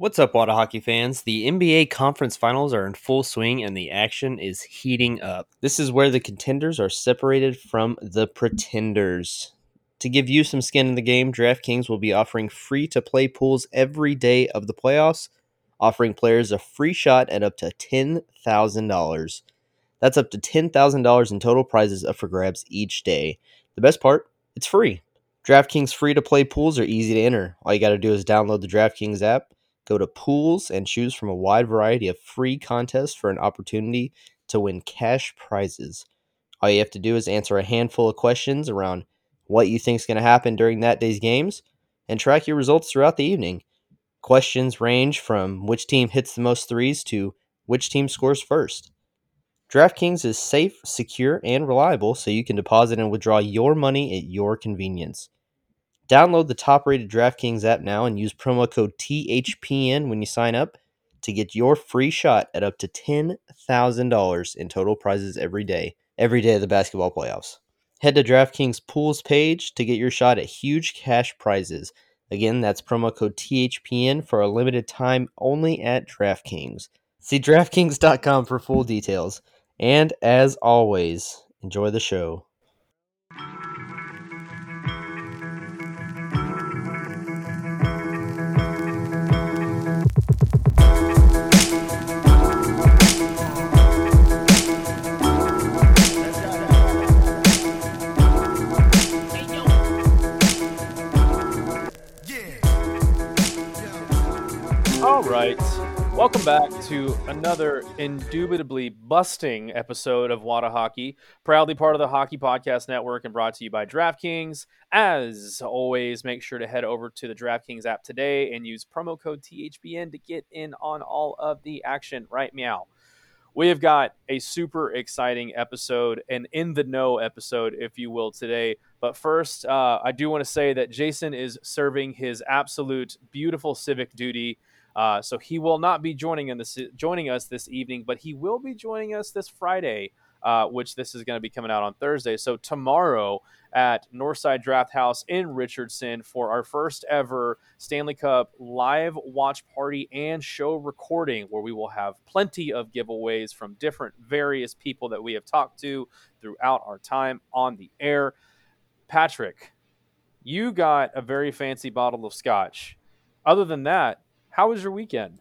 What's up, Wada Hockey fans? The NBA conference finals are in full swing and the action is heating up. This is where the contenders are separated from the pretenders. To give you some skin in the game, DraftKings will be offering free to play pools every day of the playoffs, offering players a free shot at up to $10,000. That's up to $10,000 in total prizes up for grabs each day. The best part, it's free. DraftKings free to play pools are easy to enter. All you got to do is download the DraftKings app Go to pools and choose from a wide variety of free contests for an opportunity to win cash prizes. All you have to do is answer a handful of questions around what you think is going to happen during that day's games and track your results throughout the evening. Questions range from which team hits the most threes to which team scores first. DraftKings is safe, secure, and reliable so you can deposit and withdraw your money at your convenience. Download the top rated DraftKings app now and use promo code THPN when you sign up to get your free shot at up to $10,000 in total prizes every day, every day of the basketball playoffs. Head to DraftKings Pools page to get your shot at huge cash prizes. Again, that's promo code THPN for a limited time only at DraftKings. See DraftKings.com for full details. And as always, enjoy the show. Welcome back to another indubitably busting episode of Wada Hockey, proudly part of the Hockey Podcast Network and brought to you by DraftKings. As always, make sure to head over to the DraftKings app today and use promo code THPN to get in on all of the action. Right, meow. We have got a super exciting episode, an in the know episode, if you will, today. But first, uh, I do want to say that Jason is serving his absolute beautiful civic duty uh, so he will not be joining in this joining us this evening, but he will be joining us this Friday, uh, which this is going to be coming out on Thursday. So tomorrow at Northside Draft House in Richardson for our first ever Stanley Cup live watch party and show recording, where we will have plenty of giveaways from different various people that we have talked to throughout our time on the air. Patrick, you got a very fancy bottle of scotch. Other than that, how was your weekend?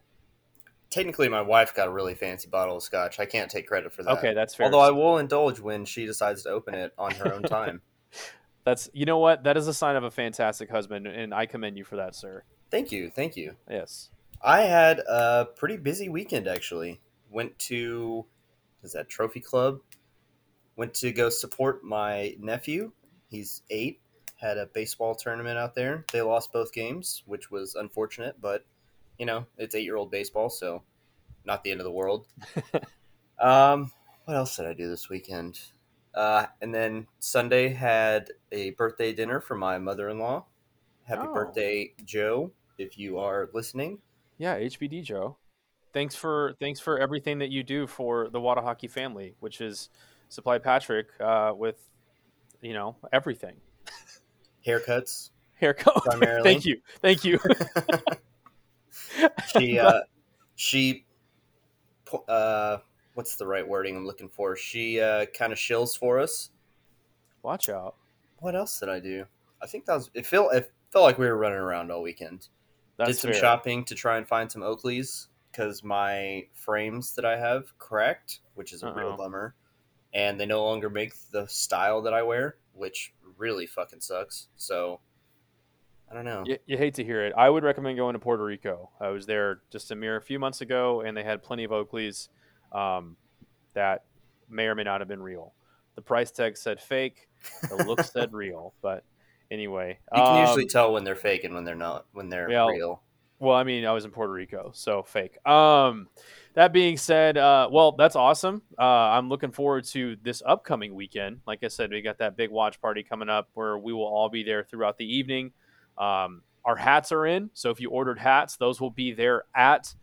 Technically, my wife got a really fancy bottle of scotch. I can't take credit for that. Okay, that's fair. Although I will indulge when she decides to open it on her own time. that's you know what that is a sign of a fantastic husband, and I commend you for that, sir. Thank you, thank you. Yes, I had a pretty busy weekend actually. Went to is that Trophy Club? Went to go support my nephew. He's eight. Had a baseball tournament out there. They lost both games, which was unfortunate, but you know, it's eight year old baseball, so not the end of the world. um, what else did I do this weekend? Uh, and then Sunday had a birthday dinner for my mother in law. Happy oh. birthday, Joe! If you are listening, yeah, HBD Joe. Thanks for thanks for everything that you do for the Wada Hockey family, which is supply Patrick uh, with you know everything. Haircuts. Haircut. Primarily. Thank you. Thank you. she uh, she uh, what's the right wording I'm looking for? She uh, kind of shills for us. Watch out. What else did I do? I think that was it. Felt it felt like we were running around all weekend. That's did some fair. shopping to try and find some Oakleys because my frames that I have cracked, which is a Uh-oh. real bummer, and they no longer make the style that I wear, which really fucking sucks. So I don't know. You, you, hate to hear it. I would recommend going to Puerto Rico. I was there just a mere few months ago, and they had plenty of Oakleys um, that may or may not have been real. The price tag said fake. The look said real. But anyway, you can um, usually tell when they're fake and when they're not. When they're yeah, real. Well, I mean, I was in Puerto Rico, so fake. Um, that being said, uh, well, that's awesome. Uh, I'm looking forward to this upcoming weekend. Like I said, we got that big watch party coming up where we will all be there throughout the evening. Um, our hats are in, so if you ordered hats, those will be there at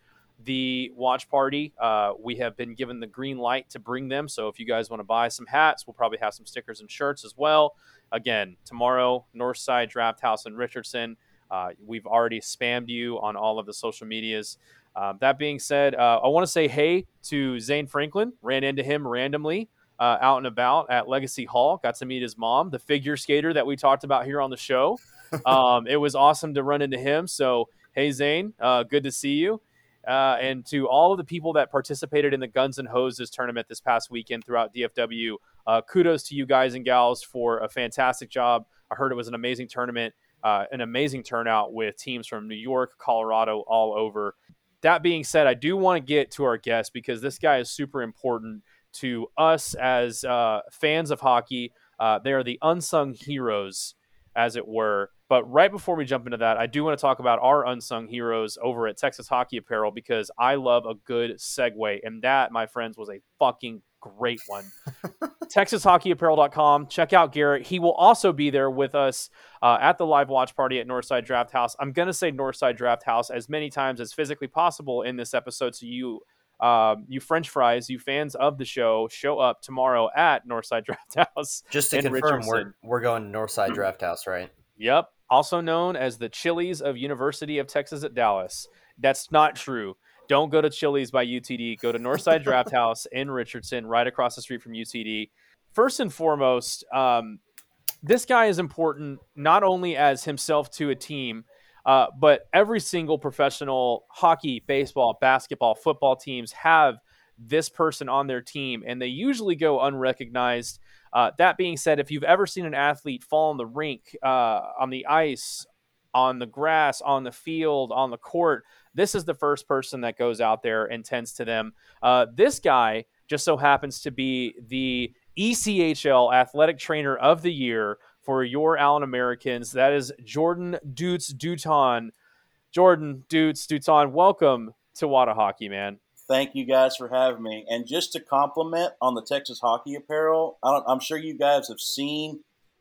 the watch party. Uh, we have been given the green light to bring them, so if you guys want to buy some hats, we'll probably have some stickers and shirts as well. Again, tomorrow, Northside Draft House in Richardson. Uh, we've already spammed you on all of the social medias. Um, that being said, uh, I want to say hey to Zane Franklin. Ran into him randomly uh, out and about at Legacy Hall. Got to meet his mom, the figure skater that we talked about here on the show. Um, it was awesome to run into him. So, hey, Zane, uh, good to see you. Uh, and to all of the people that participated in the Guns and Hoses tournament this past weekend throughout DFW, uh, kudos to you guys and gals for a fantastic job. I heard it was an amazing tournament, uh, an amazing turnout with teams from New York, Colorado, all over. That being said, I do want to get to our guest because this guy is super important to us as uh, fans of hockey. Uh, they are the unsung heroes, as it were. But right before we jump into that, I do want to talk about our unsung heroes over at Texas Hockey Apparel because I love a good segue. And that, my friends, was a fucking great one. TexasHockeyApparel.com. Check out Garrett. He will also be there with us uh, at the live watch party at Northside Draft House. I'm going to say Northside Draft House as many times as physically possible in this episode so you um, you French fries, you fans of the show, show up tomorrow at Northside Draft House. Just to confirm, we're, we're going to Northside Draft House, right? Yep. Also known as the Chili's of University of Texas at Dallas. That's not true. Don't go to Chili's by UTD. Go to Northside Draft House in Richardson, right across the street from UTD. First and foremost, um, this guy is important not only as himself to a team, uh, but every single professional hockey, baseball, basketball, football teams have this person on their team, and they usually go unrecognized. Uh, that being said, if you've ever seen an athlete fall on the rink, uh, on the ice, on the grass, on the field, on the court, this is the first person that goes out there and tends to them. Uh, this guy just so happens to be the ECHL Athletic Trainer of the Year for your Allen Americans. That is Jordan Dutz Duton. Jordan Dutz Duton, welcome to Wada Hockey, man. Thank you guys for having me. And just to compliment on the Texas Hockey Apparel, I am sure you guys have seen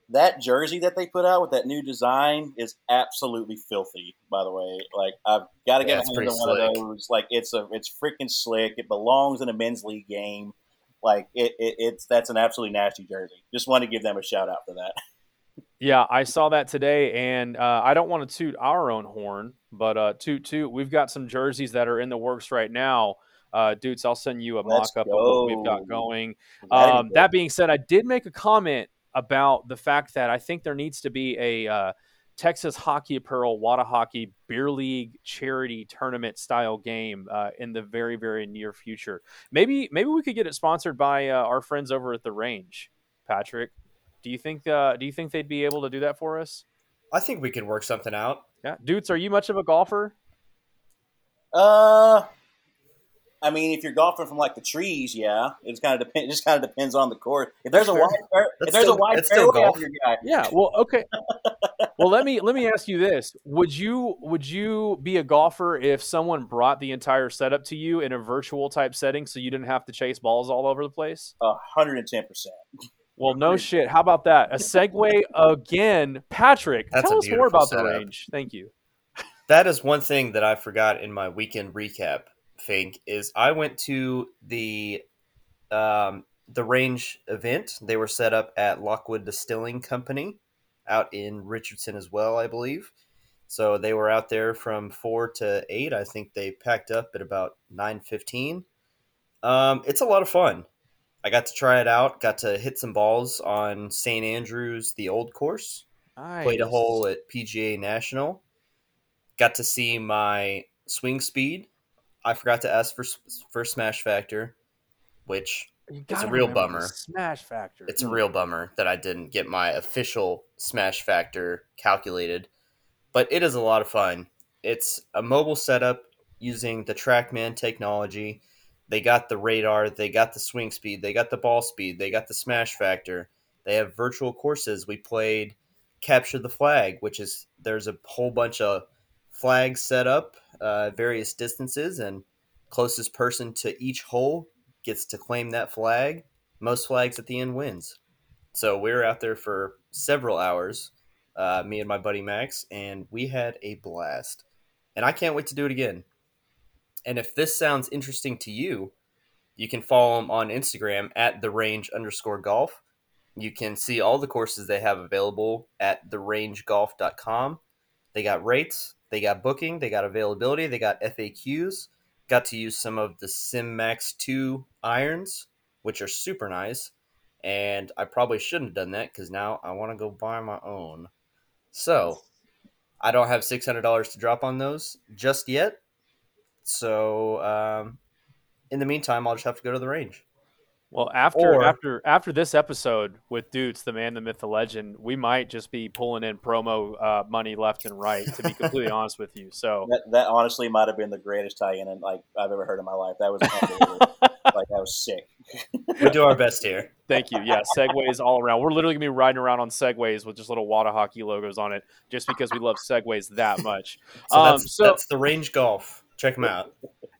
that jersey that they put out with that new design is absolutely filthy. By the way, like I've got to get yeah, my hands on one of those. Like it's a it's freaking slick. It belongs in a men's league game. Like it, it it's that's an absolutely nasty jersey. Just want to give them a shout out for that. Yeah, I saw that today, and uh, I don't want to toot our own horn, but uh, toot toot. We've got some jerseys that are in the works right now. Uh, dudes, I'll send you a mock up of what we've got going. Um, that being said, I did make a comment about the fact that I think there needs to be a uh, Texas Hockey Apparel Wada Hockey Beer League charity tournament style game uh, in the very very near future. Maybe maybe we could get it sponsored by uh, our friends over at the Range, Patrick. Do you think uh, do you think they'd be able to do that for us? I think we could work something out. Yeah, dudes, are you much of a golfer? Uh, I mean, if you're golfing from like the trees, yeah, it's kind of depend. It just kind of depends on the course. If there's a wide, if there's still, a wide fairway, your guy. Yeah. Well, okay. well, let me let me ask you this: Would you would you be a golfer if someone brought the entire setup to you in a virtual type setting, so you didn't have to chase balls all over the place? A hundred and ten percent. Well, no shit. How about that? A segue again, Patrick. That's tell us more about setup. the range. Thank you. That is one thing that I forgot in my weekend recap. Fink is I went to the um, the range event. They were set up at Lockwood Distilling Company out in Richardson as well, I believe. So they were out there from four to eight. I think they packed up at about nine fifteen. Um, it's a lot of fun. I got to try it out. Got to hit some balls on St. Andrews, the old course. Nice. Played a hole at PGA National. Got to see my swing speed. I forgot to ask for for Smash Factor, which is a real bummer. Smash Factor. It's a real bummer that I didn't get my official Smash Factor calculated, but it is a lot of fun. It's a mobile setup using the TrackMan technology they got the radar, they got the swing speed, they got the ball speed, they got the smash factor. They have virtual courses. We played capture the flag, which is there's a whole bunch of flags set up, uh, various distances, and closest person to each hole gets to claim that flag. Most flags at the end wins. So we were out there for several hours, uh, me and my buddy Max, and we had a blast. And I can't wait to do it again. And if this sounds interesting to you, you can follow them on Instagram at the range underscore golf. You can see all the courses they have available at therangegolf.com. They got rates, they got booking, they got availability, they got FAQs. Got to use some of the SimMax 2 irons, which are super nice. And I probably shouldn't have done that because now I want to go buy my own. So I don't have $600 to drop on those just yet. So um, in the meantime, I'll just have to go to the range. Well, after Or- after after this episode with Dudes, the man, the myth, the legend, we might just be pulling in promo uh, money left and right. To be completely honest with you, so That, that honestly might have been the greatest tie-in and like I've ever heard in my life. That was like that was sick. We do our best here. thank you. Yeah, segways all around. We're literally gonna be riding around on segways with just little water hockey logos on it, just because we love segways that much. So Um, that's, so- that's the range golf. Check them out.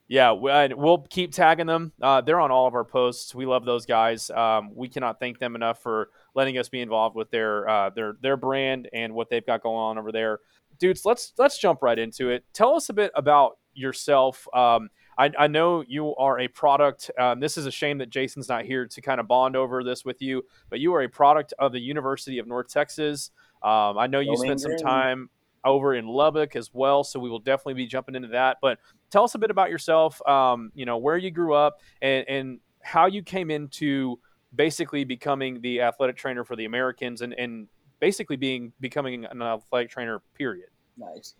Yeah, we, we'll keep tagging them. Uh, they're on all of our posts. We love those guys. Um, we cannot thank them enough for letting us be involved with their uh, their their brand and what they've got going on over there. Dudes, let's let's jump right into it. Tell us a bit about yourself. Um, I, I know you are a product. Um, this is a shame that Jason's not here to kind of bond over this with you, but you are a product of the University of North Texas. Um, I know you spent some time over in Lubbock as well, so we will definitely be jumping into that. But tell us a bit about yourself. Um, you know, where you grew up and, and how you came into basically becoming the athletic trainer for the Americans and, and basically being becoming an athletic trainer. Period. Nice.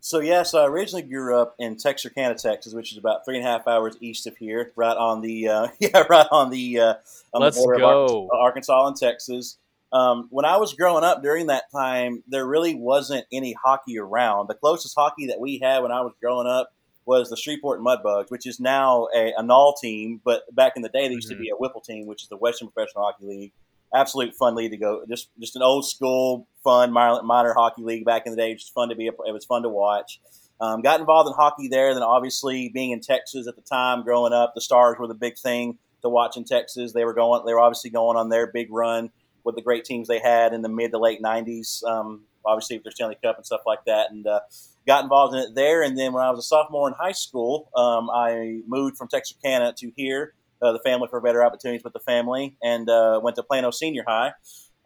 So yeah, so I originally grew up in Texarkana, Texas, which is about three and a half hours east of here, right on the uh, yeah, right on the uh, on Let's the border go. of Arkansas, Arkansas and Texas. Um, when I was growing up during that time, there really wasn't any hockey around. The closest hockey that we had when I was growing up was the Shreveport Mudbugs, which is now a, a NAHL team, but back in the day, they used to be a Whipple team, which is the Western Professional Hockey League. Absolute fun league to go. Just just an old school fun minor, minor hockey league back in the day. Just fun to be. A, it was fun to watch. Um, got involved in hockey there. Then obviously being in Texas at the time, growing up, the Stars were the big thing to watch in Texas. They were going. They were obviously going on their big run with the great teams they had in the mid to late '90s. Um, obviously with their Stanley Cup and stuff like that, and uh, got involved in it there. And then when I was a sophomore in high school, um, I moved from Texarkana to here, uh, the family for better opportunities with the family, and uh, went to Plano Senior High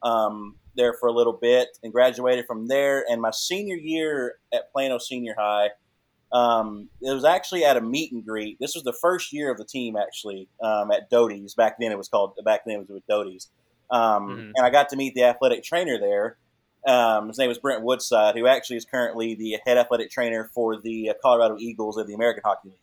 um, there for a little bit and graduated from there. And my senior year at Plano Senior High, um, it was actually at a meet and greet. This was the first year of the team actually um, at Doty's. Back then it was called. Back then it was with Doty's. Um, Mhm. And I got to meet the athletic trainer there. Um, his name was Brent Woodside, who actually is currently the head athletic trainer for the uh, Colorado Eagles of the American Hockey League.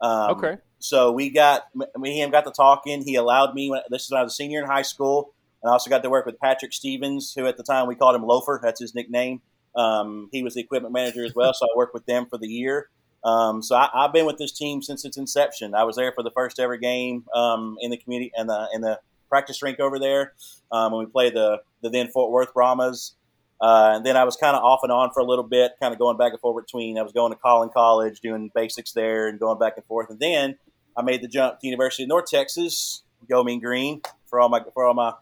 Um, Okay. So we got me and him got to talking. He allowed me. When, this is when I was a senior in high school, and I also got to work with Patrick Stevens, who at the time we called him Loafer. That's his nickname. Um, he was the equipment manager as well, so I worked with them for the year. Um, so I, I've been with this team since its inception. I was there for the first ever game um, in the community and the in the practice rink over there um, when we played the the then Fort Worth Brahmas. Uh, and then I was kind of off and on for a little bit, kind of going back and forth between. I was going to Collin College, doing basics there, and going back and forth. And then I made the jump to University of North Texas. Go Mean Green for all my for all my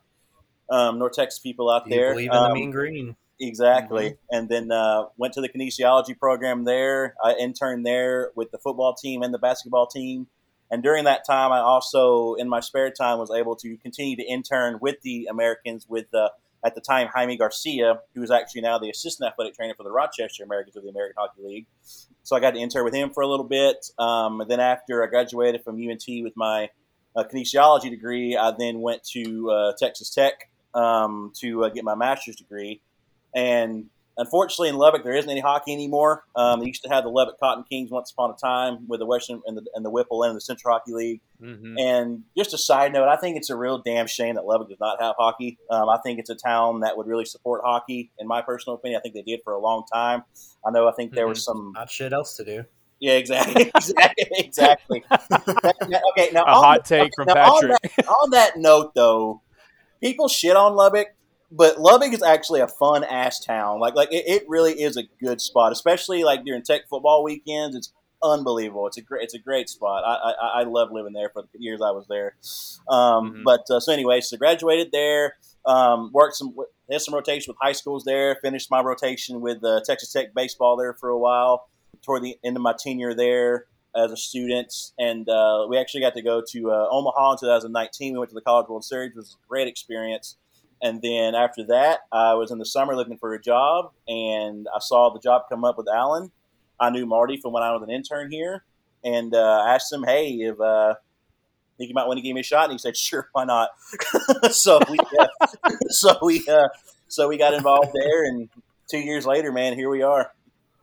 um, North Texas people out you there. believe in the Um, mean green? Exactly. And then uh, went to the kinesiology program there. I interned there with the football team and the basketball team. And during that time, I also, in my spare time, was able to continue to intern with the Americans with, uh, at the time, Jaime Garcia, who is actually now the assistant athletic trainer for the Rochester Americans of the American Hockey League. So I got to intern with him for a little bit. Um, and then after I graduated from UNT with my uh, kinesiology degree, I then went to uh, Texas Tech um, to uh, get my master's degree. And unfortunately, in Lubbock, there isn't any hockey anymore. Um, they used to have the Lubbock Cotton Kings once upon a time with the Western and the, and the Whipple and the Central Hockey League. hmm And just a side note, I think it's a real damn shame that Lubbock does not have hockey. Um, I think it's a town that would really support hockey. In my personal opinion, I think they did for a long time. I know. I think there was some. Not shit else to do. Yeah, exactly, exactly, exactly. okay, now A hot the- take from now, on Patrick. that, on that note, though, people shit on Lubbock, but Lubbock is actually a fun ass town. Like, like it, it really is a good spot, especially like during Tech football weekends. It's unbelievable. It's a great, it's a great spot. I, I, I love living there for the years I was there. Um, Mhm. But uh, so anyway, so graduated there. Um, worked some, had some rotation with high schools there. Finished my rotation with uh, Texas Tech baseball there for a while. Toward the end of my tenure there as a student, and uh, we actually got to go to uh, Omaha in 2019. We went to the College World Series. It was a great experience. And then after that, I was in the summer looking for a job, and I saw the job come up with Allen. I knew Marty from when I was an intern here, and uh, asked him, "Hey, if uh, think you might want to give me a shot?" And he said, "Sure, why not?" so we, uh, so we, uh, so we got involved there, and two years later, man, here we are.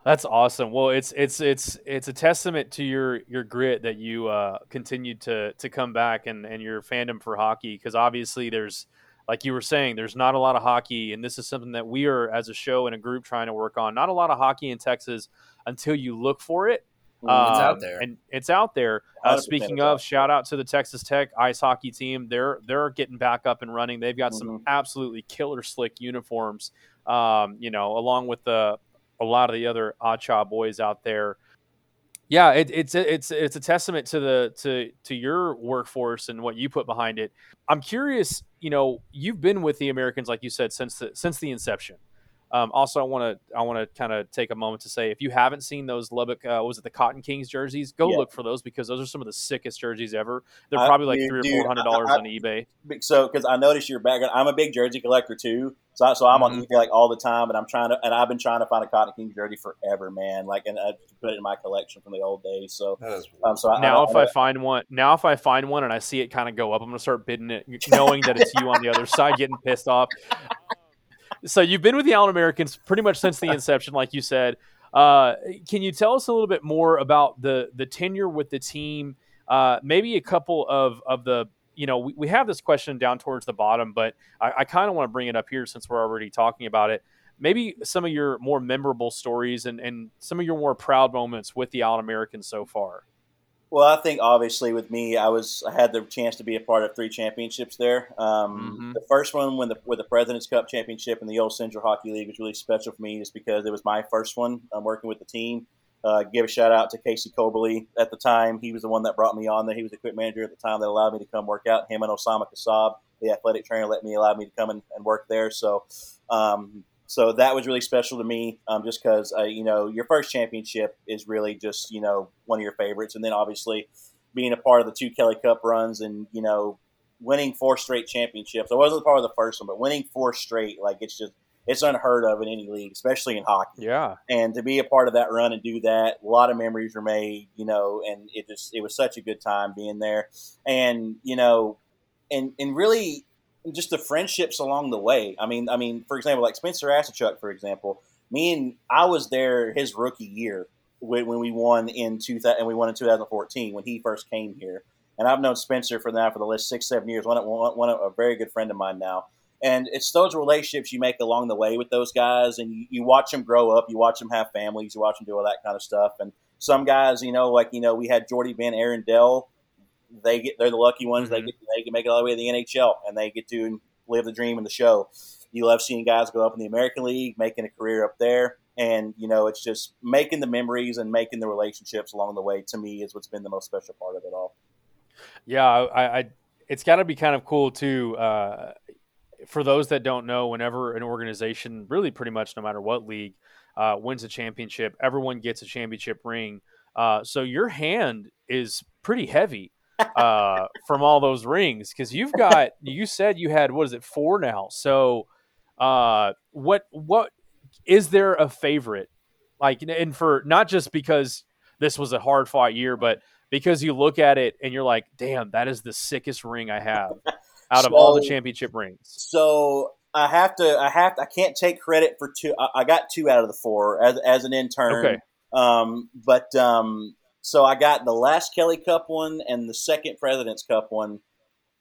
That's awesome. Well, it's it's it's it's a testament to your your grit that you uh, continued to to come back and and your fandom for hockey because obviously there's like you were saying there's not a lot of hockey and this is something that we are as a show and a group trying to work on. Not a lot of hockey in Texas until you look for it. it's out Um, there. and it's out there. Uh, speaking of, shout out to the Texas Tech ice hockey team. They're they're getting back up and running. They've got some Mhm. absolutely killer slick uniforms. Um, you know, along with the a lot of the other ACHA boys out there. Yeah, it, it's it's it's a testament to the to to your workforce and what you put behind it. I'm curious. You know, you've been with the Americans, like you said, since the since the inception. Um, also, I want to I want to kind of take a moment to say if you haven't seen those Lubbock, uh, was it the Cotton Kings jerseys? Go Yeah. look for those because those are some of the sickest jerseys ever. They're I- probably like dude, three or four hundred dollars I- I- on eBay. So, because I noticed your background, I'm a big jersey collector too. So, I- so I'm on Mhm. eBay like all the time, and I'm trying to, and I've been trying to find a Cotton King jersey forever, man. Like, and I put it in my collection from the old days. So, um, so I, now I, if I find one now if I find one and I see it kind of go up, I'm gonna start bidding it, knowing that it's you on the other side, getting pissed off. So you've been with the Allen Americans pretty much since the inception, like you said. Uh, can you tell us a little bit more about the the tenure with the team? Uh, maybe a couple of of the you know we, we have this question down towards the bottom, but I, I kind of want to bring it up here since we're already talking about it. Maybe some of your more memorable stories and, and some of your more proud moments with the Allen Americans so far. Well, I think obviously with me, I was I had the chance to be a part of three championships there. Um, Mhm. The first one, when the with the Presidents Cup championship in the old Central Hockey League, was really special for me, just because it was my first one. I'm working with the team. Uh, give a shout out to Casey Coberly at the time. He was the one that brought me on there. He was the equipment manager at the time that allowed me to come work out. Him and Osama Kasab, the athletic trainer, let me allow me to come and, and work there. So, um, so that was really special to me, um, just because uh, you know your first championship is really just you know one of your favorites, and then obviously being a part of the two Kelly Cup runs and you know winning four straight championships. I wasn't part of the first one, but winning four straight, like it's just it's unheard of in any league, especially in hockey. Yeah. And to be a part of that run and do that, a lot of memories were made, you know, and it just it was such a good time being there, and you know, and and really just the friendships along the way. I mean, I mean, for example, like Spencer Asuchak, for example, me and I was there his rookie year when, when we won in two and we won in 2014 when he first came here. And I've known Spencer for now for the last six, seven years. One, one, one a very good friend of mine now. And it's those relationships you make along the way with those guys, and you, you watch them grow up. You watch them have families. You watch them do all that kind of stuff. And some guys, you know, like you know, we had Jordy Van Aaron Dell. They get they're the lucky ones. They Mhm. get they can make it all the way to the NHL, and they get to live the dream in the show. You love seeing guys go up in the American League, making a career up there, and you know it's just making the memories and making the relationships along the way. To me, is what's been the most special part of it all. Yeah, I, I it's got to be kind of cool too. Uh, for those that don't know, whenever an organization, really pretty much no matter what league, uh, wins a championship, everyone gets a championship ring. Uh, so your hand is pretty heavy uh, from all those rings because you've got. You said you had what is it four now? So uh, what what is there a favorite? Like, and for not just because this was a hard fought year, but because you look at it and you're like, damn, that is the sickest ring I have out of all the championship rings. So I have to, I have, to, I can't take credit for two. I, I got two out of the four as, as an intern. Okay. Um, but um, so I got the last Kelly Cup one and the second President's Cup one,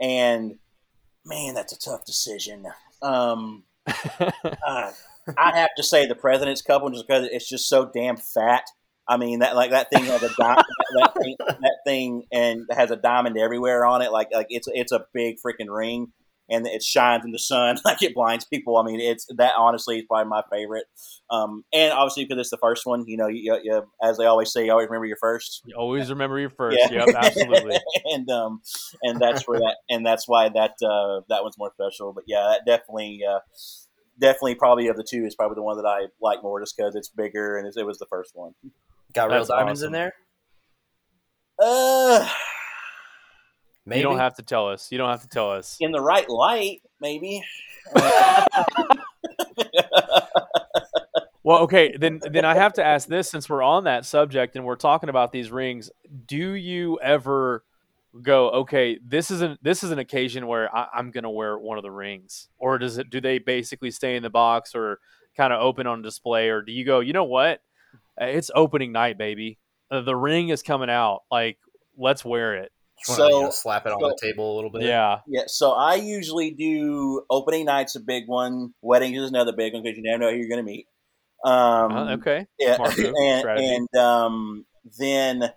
and man, that's a tough decision. Um, uh, I'd have to say the President's Cup one just because it's just so damn fat. I mean that like that thing has a di- that, thing, that thing and has a diamond everywhere on it. Like like it's it's a big freaking ring, and it shines in the sun like it blinds people. I mean it's that honestly is probably my favorite. Um, and obviously because it's the first one, you know, you, you, as they always say, you always remember your first. You always remember your first. Yeah. Yep, absolutely. and um, and that's where that and that's why that uh, that one's more special. But yeah, that definitely. Uh, Definitely, probably of the two is probably the one that I like more, just because it's bigger and it was the first one. Got real That's diamonds awesome. in there. Uh, Maybe You don't have to tell us. You don't have to tell us. In the right light, maybe. Well, okay, then then I have to ask this since we're on that subject and we're talking about these rings. Do you ever go, okay, this isn't this is an occasion where I, I'm going to wear one of the rings, or does it? Do they basically stay in the box or kind of open on display, or do you go, you know what, it's opening night, baby. The ring is coming out. Like, let's wear it. Just wanna, you So- know, slap it on so- the table a little bit. Yeah, Yeah, so I usually do opening night's a big one. Weddings is another big one because you never know who you're going to meet. Um, Uh, okay. Yeah, move, and and um, then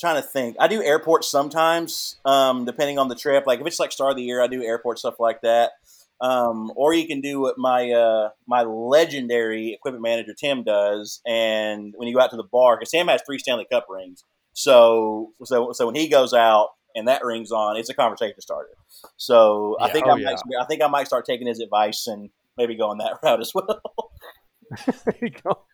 trying to think. I do airports sometimes, um, depending on the trip. Like if it's like start of the year, I do airport stuff like that. Um, or you can do what my uh, my legendary equipment manager Tim does, and when you go out to the bar, because Tim has three Stanley Cup rings, so so so when he goes out and that ring's on, it's a conversation starter. So I think Oh, I might I think I might start taking his advice and maybe going that route as well. There you go.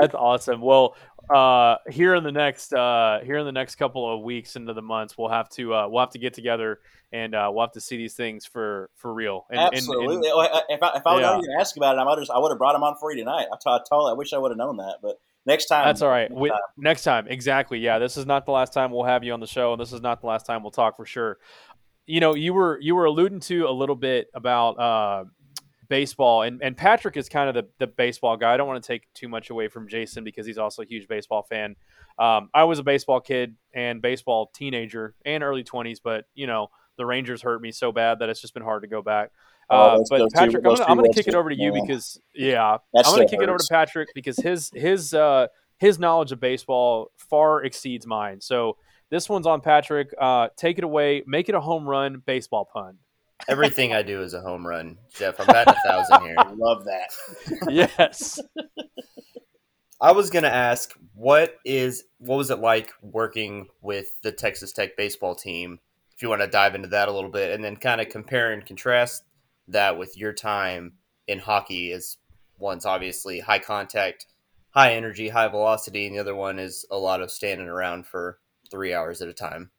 That's awesome. Well, uh, here in the next uh, here in the next couple of weeks into the months, we'll have to uh, we'll have to get together and uh, we'll have to see these things for for real. And, and- and- Absolutely. Oh, if I, if I Yeah. know you to ask about it, I might just I would have brought him on for you tonight. I, t- I told I wish I would have known that, but next time. that's all right. next We, time. next time, exactly. Yeah, this is not the last time we'll have you on the show, and this is not the last time we'll talk for sure. You know, you were you were alluding to a little bit about uh, baseball, and, and Patrick is kind of the, the baseball guy. I don't want to take too much away from Jason because he's also a huge baseball fan. Um, I was a baseball kid and baseball teenager and early twenties, but you know the Rangers hurt me so bad that it's just been hard to go back. Oh, Uh, those- but Patrick, I'm gonna, I'm gonna kick it over to you Yeah. because yeah, That I'm gonna still kick it over to Patrick because his his uh, his knowledge of baseball far exceeds mine. So this one's on Patrick. Uh, take it away. Make it a home run baseball pun. Everything I do is a home run, Jeff. I'm batting a thousand here. Love that. yes. I was gonna ask what is what was it like working with the Texas Tech baseball team? If you want to dive into that a little bit, and then kind of compare and contrast that with your time in hockey. is one's obviously high contact, high energy, high velocity, and the other one is a lot of standing around for three hours at a time.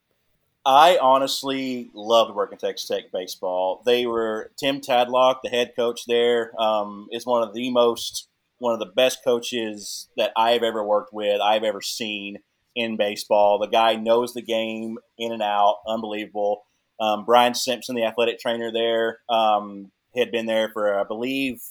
I honestly loved working Texas Tech baseball. They were Tim Tadlock, the head coach there, um, is one of the most one of the best coaches that I've ever worked with, I've ever seen in baseball. The guy knows the game in and out, unbelievable. Um, Brian Simpson, the athletic trainer there, um, had been there for I believe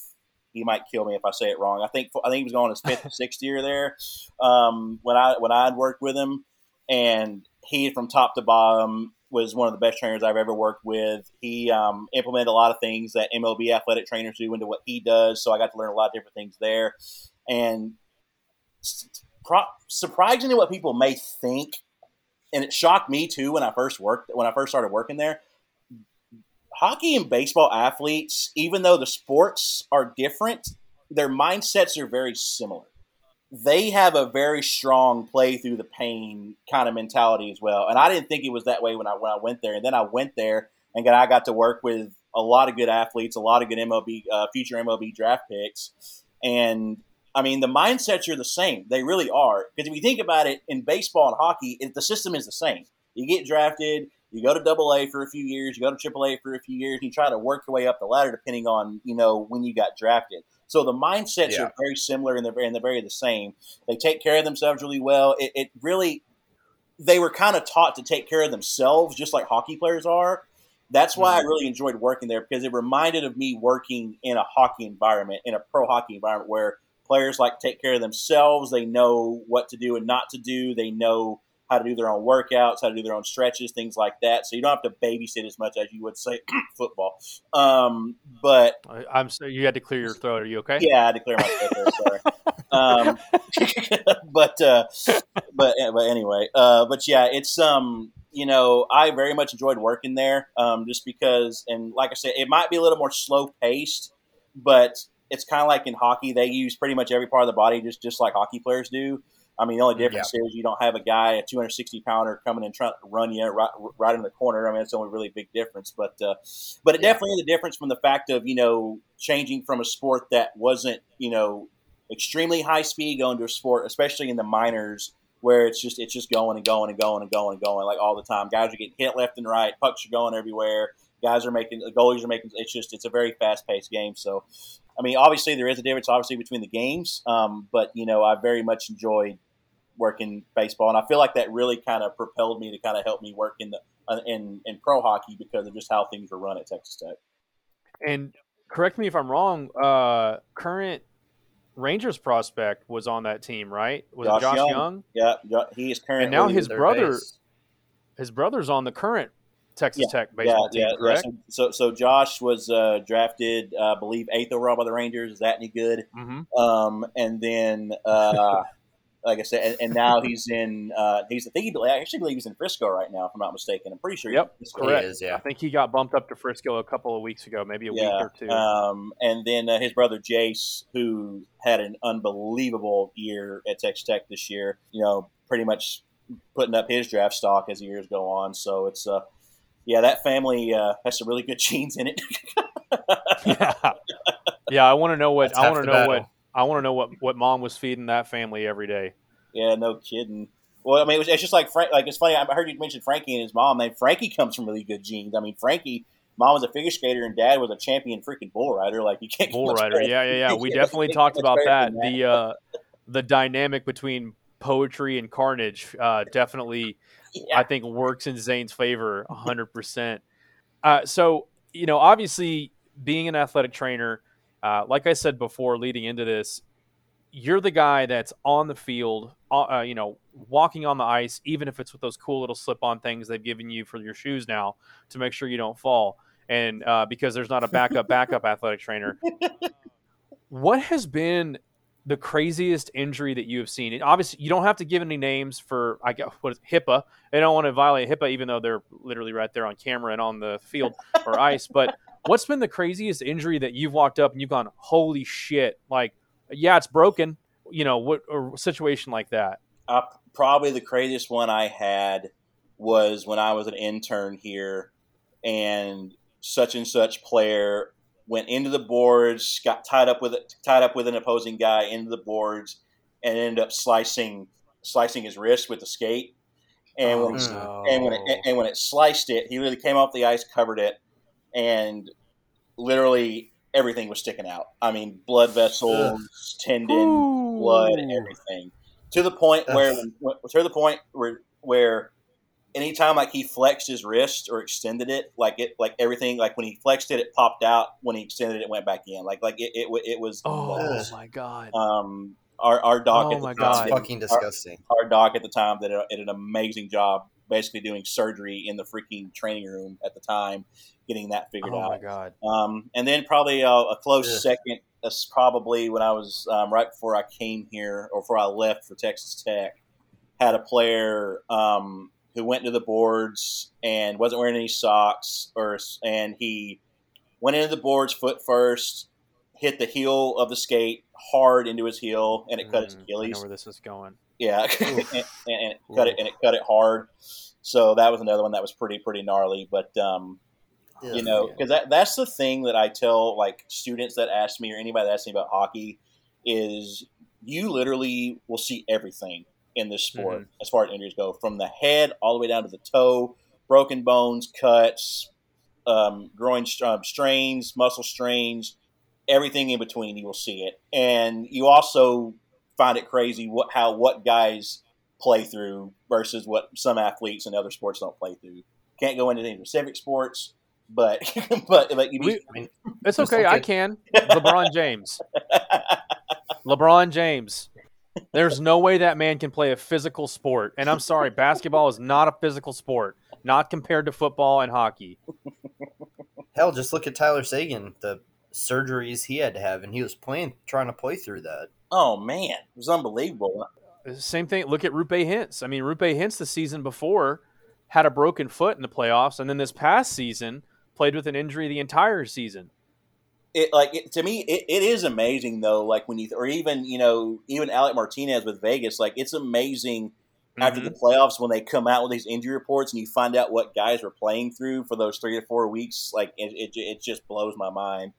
he might kill me if I say it wrong. I think I think he was going his fifth or sixth year there um, when I when I'd worked with him, and he from top to bottom was one of the best trainers I've ever worked with. He um, implemented a lot of things that MLB athletic trainers do into what he does, so I got to learn a lot of different things there. And pro- surprisingly, what people may think, and it shocked me too when I first worked when I first started working there. Hockey and baseball athletes, even though the sports are different, their mindsets are very similar they have a very strong play through the pain kind of mentality as well. And I didn't think it was that way when I when I went there. And then I went there and I got to work with a lot of good athletes, a lot of good MLB uh, future MLB draft picks, and I mean the mindsets are the same. They really are because if you think about it, in baseball and hockey, it, the system is the same. You get drafted, you go to Double A for a few years, you go to Triple A for a few years, and you try to work your way up the ladder depending on you know when you got drafted. So the mindsets Yeah. are very similar and they're, and they're very the same. They take care of themselves really well. It, it really, they were kind of taught to take care of themselves, just like hockey players are. That's why I mm-hmm. really enjoyed working there because it reminded of me working in a hockey environment, in a pro hockey environment where players like to take care of themselves. They know what to do and not to do. They know how to do their own workouts, how to do their own stretches, things like that. So you don't have to babysit as much as you would say football. Um, but I- I'm so you had to clear your throat. Are you okay? yeah, I declare my throat there. Sorry. Um, but uh, but but anyway, uh, but yeah, it's um you know I very much enjoyed working there um, just because and like I said, it might be a little more slow paced, but it's kind of like in hockey they use pretty much every part of the body just just like hockey players do. I mean, the only difference is you don't have a guy, a 260 pounder, coming and trying to run you right, right in the corner. I mean, it's the only really big difference. But uh, but it Yeah. definitely is a difference from the fact of you know changing from a sport that wasn't you know extremely high speed going to a sport, especially in the minors where it's just it's just going and going and going and going and going like all the time. Guys are getting hit left and right, pucks are going everywhere. Guys are making the goalies are making. It's just it's a very fast paced game. So, I mean, obviously there is a difference, obviously between the games. Um, but you know, I very much enjoyed working baseball, and I feel like that really kind of propelled me to kind of help me work in the uh, in in pro hockey because of just how things were run at Texas Tech. And correct me if I'm wrong. Uh, current Rangers prospect was on that team, right? Was Josh it Josh Jung. Jung? Yeah, yeah, he is currently And now his brother, base. his brother's on the current Texas Yeah, Tech yeah, baseball yeah, team, yeah. correct? So, so, so Josh was uh, drafted, uh, I believe, eighth overall by the Rangers. Is that any good? Mm-hmm. Um, and then, uh, like I said, and, and now he's in. Uh, he's I think he I actually believe he's in Frisco right now, if I'm not mistaken. I'm pretty sure. he's Yep, in correct. He is, I think he got bumped up to Frisco a couple of weeks ago, maybe a week or two. Um, and then uh, his brother Jace, who had an unbelievable year at Texas Tech this year. You know, pretty much putting up his draft stock as the years go on. So it's uh, yeah, that family uh, has some really good genes in it. yeah, yeah. I want to know what That's I want to know battle. what I want to know what what mom was feeding that family every day. Yeah, no kidding. Well, I mean, it was, it's just like Frank. Like it's funny. I heard you mention Frankie and his mom. Man, Frankie comes from really good genes. I mean, Frankie, mom was a figure skater and dad was a champion freaking bull rider. Like you can't Bull rider, better. yeah, yeah, yeah. We definitely talked about better that. The uh, the dynamic between poetry and carnage uh, definitely Yeah. I think works in Zane's favor 100%. Uh, so, you know, obviously being an athletic trainer, uh, like I said before, leading into this, you're the guy that's on the field, uh, uh, you know, walking on the ice, even if it's with those cool little slip on things they've given you for your shoes now to make sure you don't fall. And uh, because there's not a backup, backup athletic trainer. What has been the craziest injury that you have seen? And obviously, you don't have to give any names for I guess what is HIPAA. They don't want to violate HIPAA, even though they're literally right there on camera and on the field or ice. But what's been the craziest injury that you've walked up and you've gone, "Holy shit!" Like, yeah, it's broken. You know, what or situation like that? Uh, probably the craziest one I had was when I was an intern here, and such and such player went into the boards, got tied up with it, tied up with an opposing guy into the boards, and ended up slicing slicing his wrist with the skate. And when, he, Oh, and when it and when it sliced it, he literally came off the ice, covered it, and literally everything was sticking out. I mean, blood vessels, tendon, blood, Ooh. everything. To the point where, to the point where, where, anytime like he flexed his wrist or extended it, like it, like everything, like when he flexed it, it popped out. When he extended it, it went back in. Like, like it, it, it was. Oh Ugh. my god! Um, our our doc Oh at the my time God. That's did- fucking disgusting. our doc at the time did, a, did an amazing job, basically doing surgery in the freaking training room at the time, getting that figured Oh out. my god! Um, and then probably a, a close Ugh. second is probably when I was um, right before I came here or before I left for Texas Tech. Had a player um, who went to the boards and wasn't wearing any socks, or and he went into the boards foot first, hit the heel of the skate hard into his heel, and it cut his Mm, I know Achilles. where this is going. Yeah, and, and, and it cut it and it cut it hard. So that was another one that was pretty pretty gnarly. But um, you know, because that that's the thing that I tell like students that ask me or anybody that asks me about hockey is you literally will see everything in this sport as far as injuries go, from the head all the way down to the toe, broken bones, cuts, um, groin um, strains, muscle strains, everything in between. You will see it, and you also find it crazy what how what guys play through versus what some athletes in other sports don't play through. Can't go into any specific sports, but but but you We- be, It's Just okay. I can. LeBron James. LeBron James. There's no way that man can play a physical sport. And I'm sorry, basketball is not a physical sport, not compared to football and hockey. Hell, just look at Tyler Seguin, the surgeries he had to have, and he was playing, trying to play through that. oh man, it was unbelievable. Same thing. Look at Roope Hintz. I mean, Roope Hintz the season before had a broken foot in the playoffs, and then this past season played with an injury the entire season. It like it, to me it, it is amazing though like when you or even you know even Alec Martinez with Vegas like it's amazing after the mm-hmm. playoffs when they come out with these injury reports and you find out what guys were playing through for those three to four weeks like it, it, it just blows my mind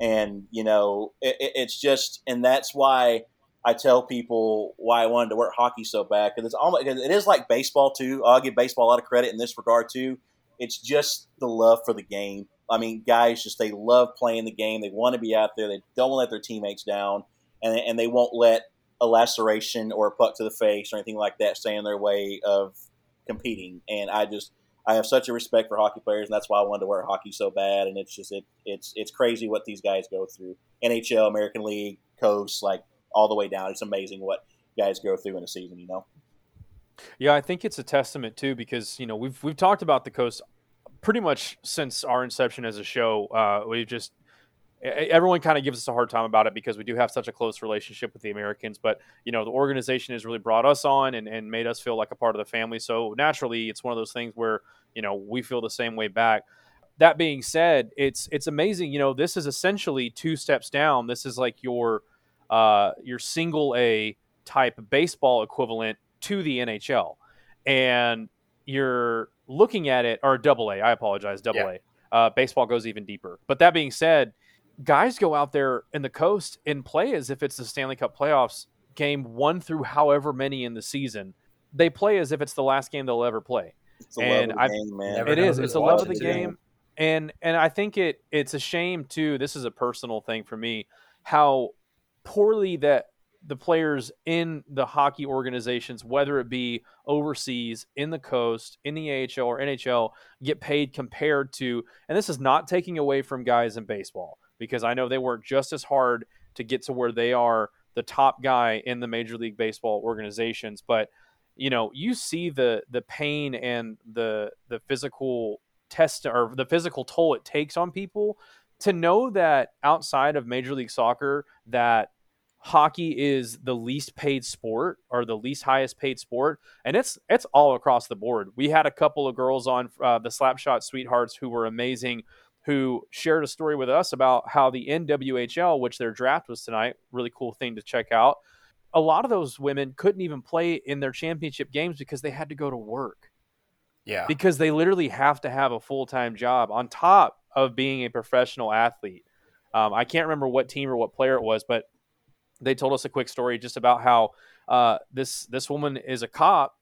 and you know it, it- it's just and that's why I tell people why I wanted to work hockey so bad because it's almost cause it is like baseball too. I'll give baseball a lot of credit in this regard too. It's just the love for the game. I mean, guys just they love playing the game. They want to be out there. They don't let their teammates down, and and they won't let a laceration or a puck to the face or anything like that stand in their way of competing. And I just I have such a respect for hockey players, and that's why I wanted to wear hockey so bad. And it's just it it's it's crazy what these guys go through. NHL, American League, Coast, like all the way down. It's amazing what guys go through in a season. You know. Yeah, I think it's a testament too because you know we've we've talked about the coast pretty much since our inception as a show. Uh, we've just everyone kind of gives us a hard time about it because we do have such a close relationship with the Americans. But you know, the organization has really brought us on and, and made us feel like a part of the family. So naturally, it's one of those things where you know we feel the same way back. That being said, it's it's amazing. You know, this is essentially two steps down. This is like your uh, your single A type baseball equivalent to the NHL, and you're looking at it or double A. I apologize, double A. Uh, baseball goes even deeper. But that being said, guys go out there in the coast and play as if it's the Stanley Cup playoffs game one through however many in the season. They play as if it's the last game they'll ever play. it's and I, game, man. It is. It's a love of the game. And and I think it it's a shame too. This is a personal thing for me. How poorly that the players in the hockey organizations, whether it be overseas, in the coast, in the AHL or NHL, get paid compared to, and this is not taking away from guys in baseball because I know they work just as hard to get to where they are the top guy in the Major League Baseball organizations. But you know, you see the the pain and the the physical test or the physical toll it takes on people to know that outside of Major League Soccer that hockey is the least paid sport or the least highest paid sport and it's it's all across the board. We had a couple of girls on uh, the slapshot sweethearts who were amazing who shared a story with us about how the nwhl which their draft was tonight really cool thing to check out. A lot of those women couldn't even play in their championship games because they had to go to work. Yeah. Because they literally have to have a full-time job on top of being a professional athlete. Um, i can't remember what team or what player it was but they told us a quick story just about how uh, this this woman is a cop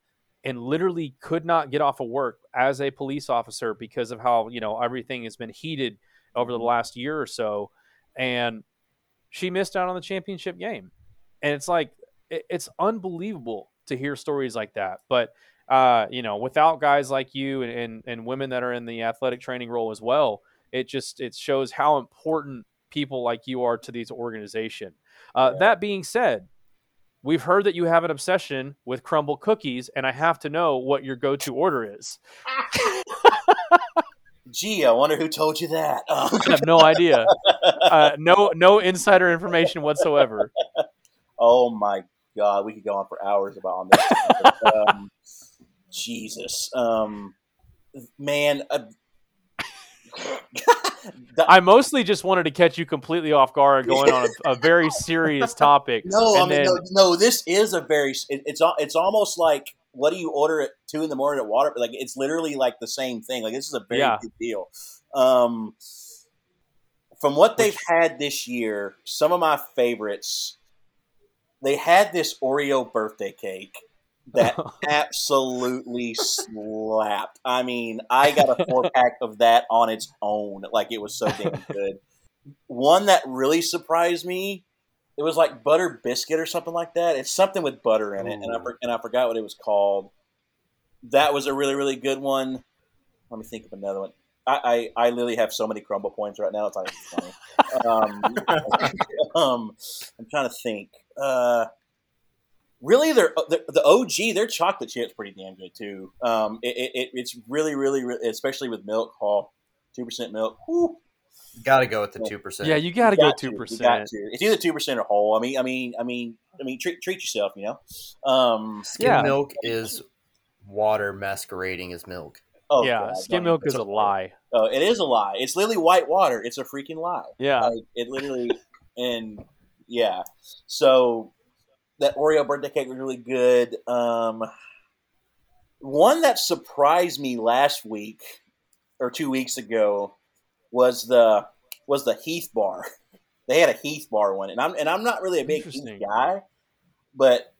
and literally could not get off of work as a police officer because of how you know everything has been heated over the last year or so, and she missed out on the championship game, and it's like it, it's unbelievable to hear stories like that, but. Uh, you know, without guys like you and, and, and women that are in the athletic training role as well, it just it shows how important people like you are to these organization. Uh, yeah. That being said, we've heard that you have an obsession with Crumbl cookies, and I have to know what your go-to order is. Gee, I wonder who told you that. I have no idea. Uh, no, no insider information whatsoever. Oh my god, we could go on for hours about on this. um, Jesus, um, man. Uh, I mostly just wanted to catch you completely off guard, going on a, a very serious topic. No, I mean, then... no, no, this is a very. It, it's it's almost like what do you order at two in the morning at water? Like it's literally like the same thing. Like this is a very yeah. big deal. Um, from what they've had this year, some of my favorites. They had this Oreo birthday cake that absolutely slapped. I mean, I got a four pack of that on its own. Like it was so damn good. One that really surprised me, it was like butter biscuit or something like that. It's something with butter in it, and I and I forgot what it was called. That was a really really good one. Let me think of another one. I, I, I literally have so many Crumbl points right now. It's not funny. um, um, I'm trying to think. Uh, really they're the, the OG their chocolate chip's pretty damn good too. Um, it, it, it's really, really, really, especially with milk. Oh, two percent milk. Whew. Got to go with the two percent. Yeah, you got to go two percent. It's either two percent or whole. I mean, I mean, I mean, I mean, treat treat yourself. You know, um, skim yeah. milk is water masquerading as milk. Oh yeah, God, skim milk is a lie. Oh, it is a lie. It's literally white water. It's a freaking lie. Yeah, like, it literally and yeah. So that Oreo birthday cake was really good. Um, one that surprised me last week or two weeks ago was the was the Heath bar. They had a Heath bar one, and I'm and I'm not really a big Heath guy, but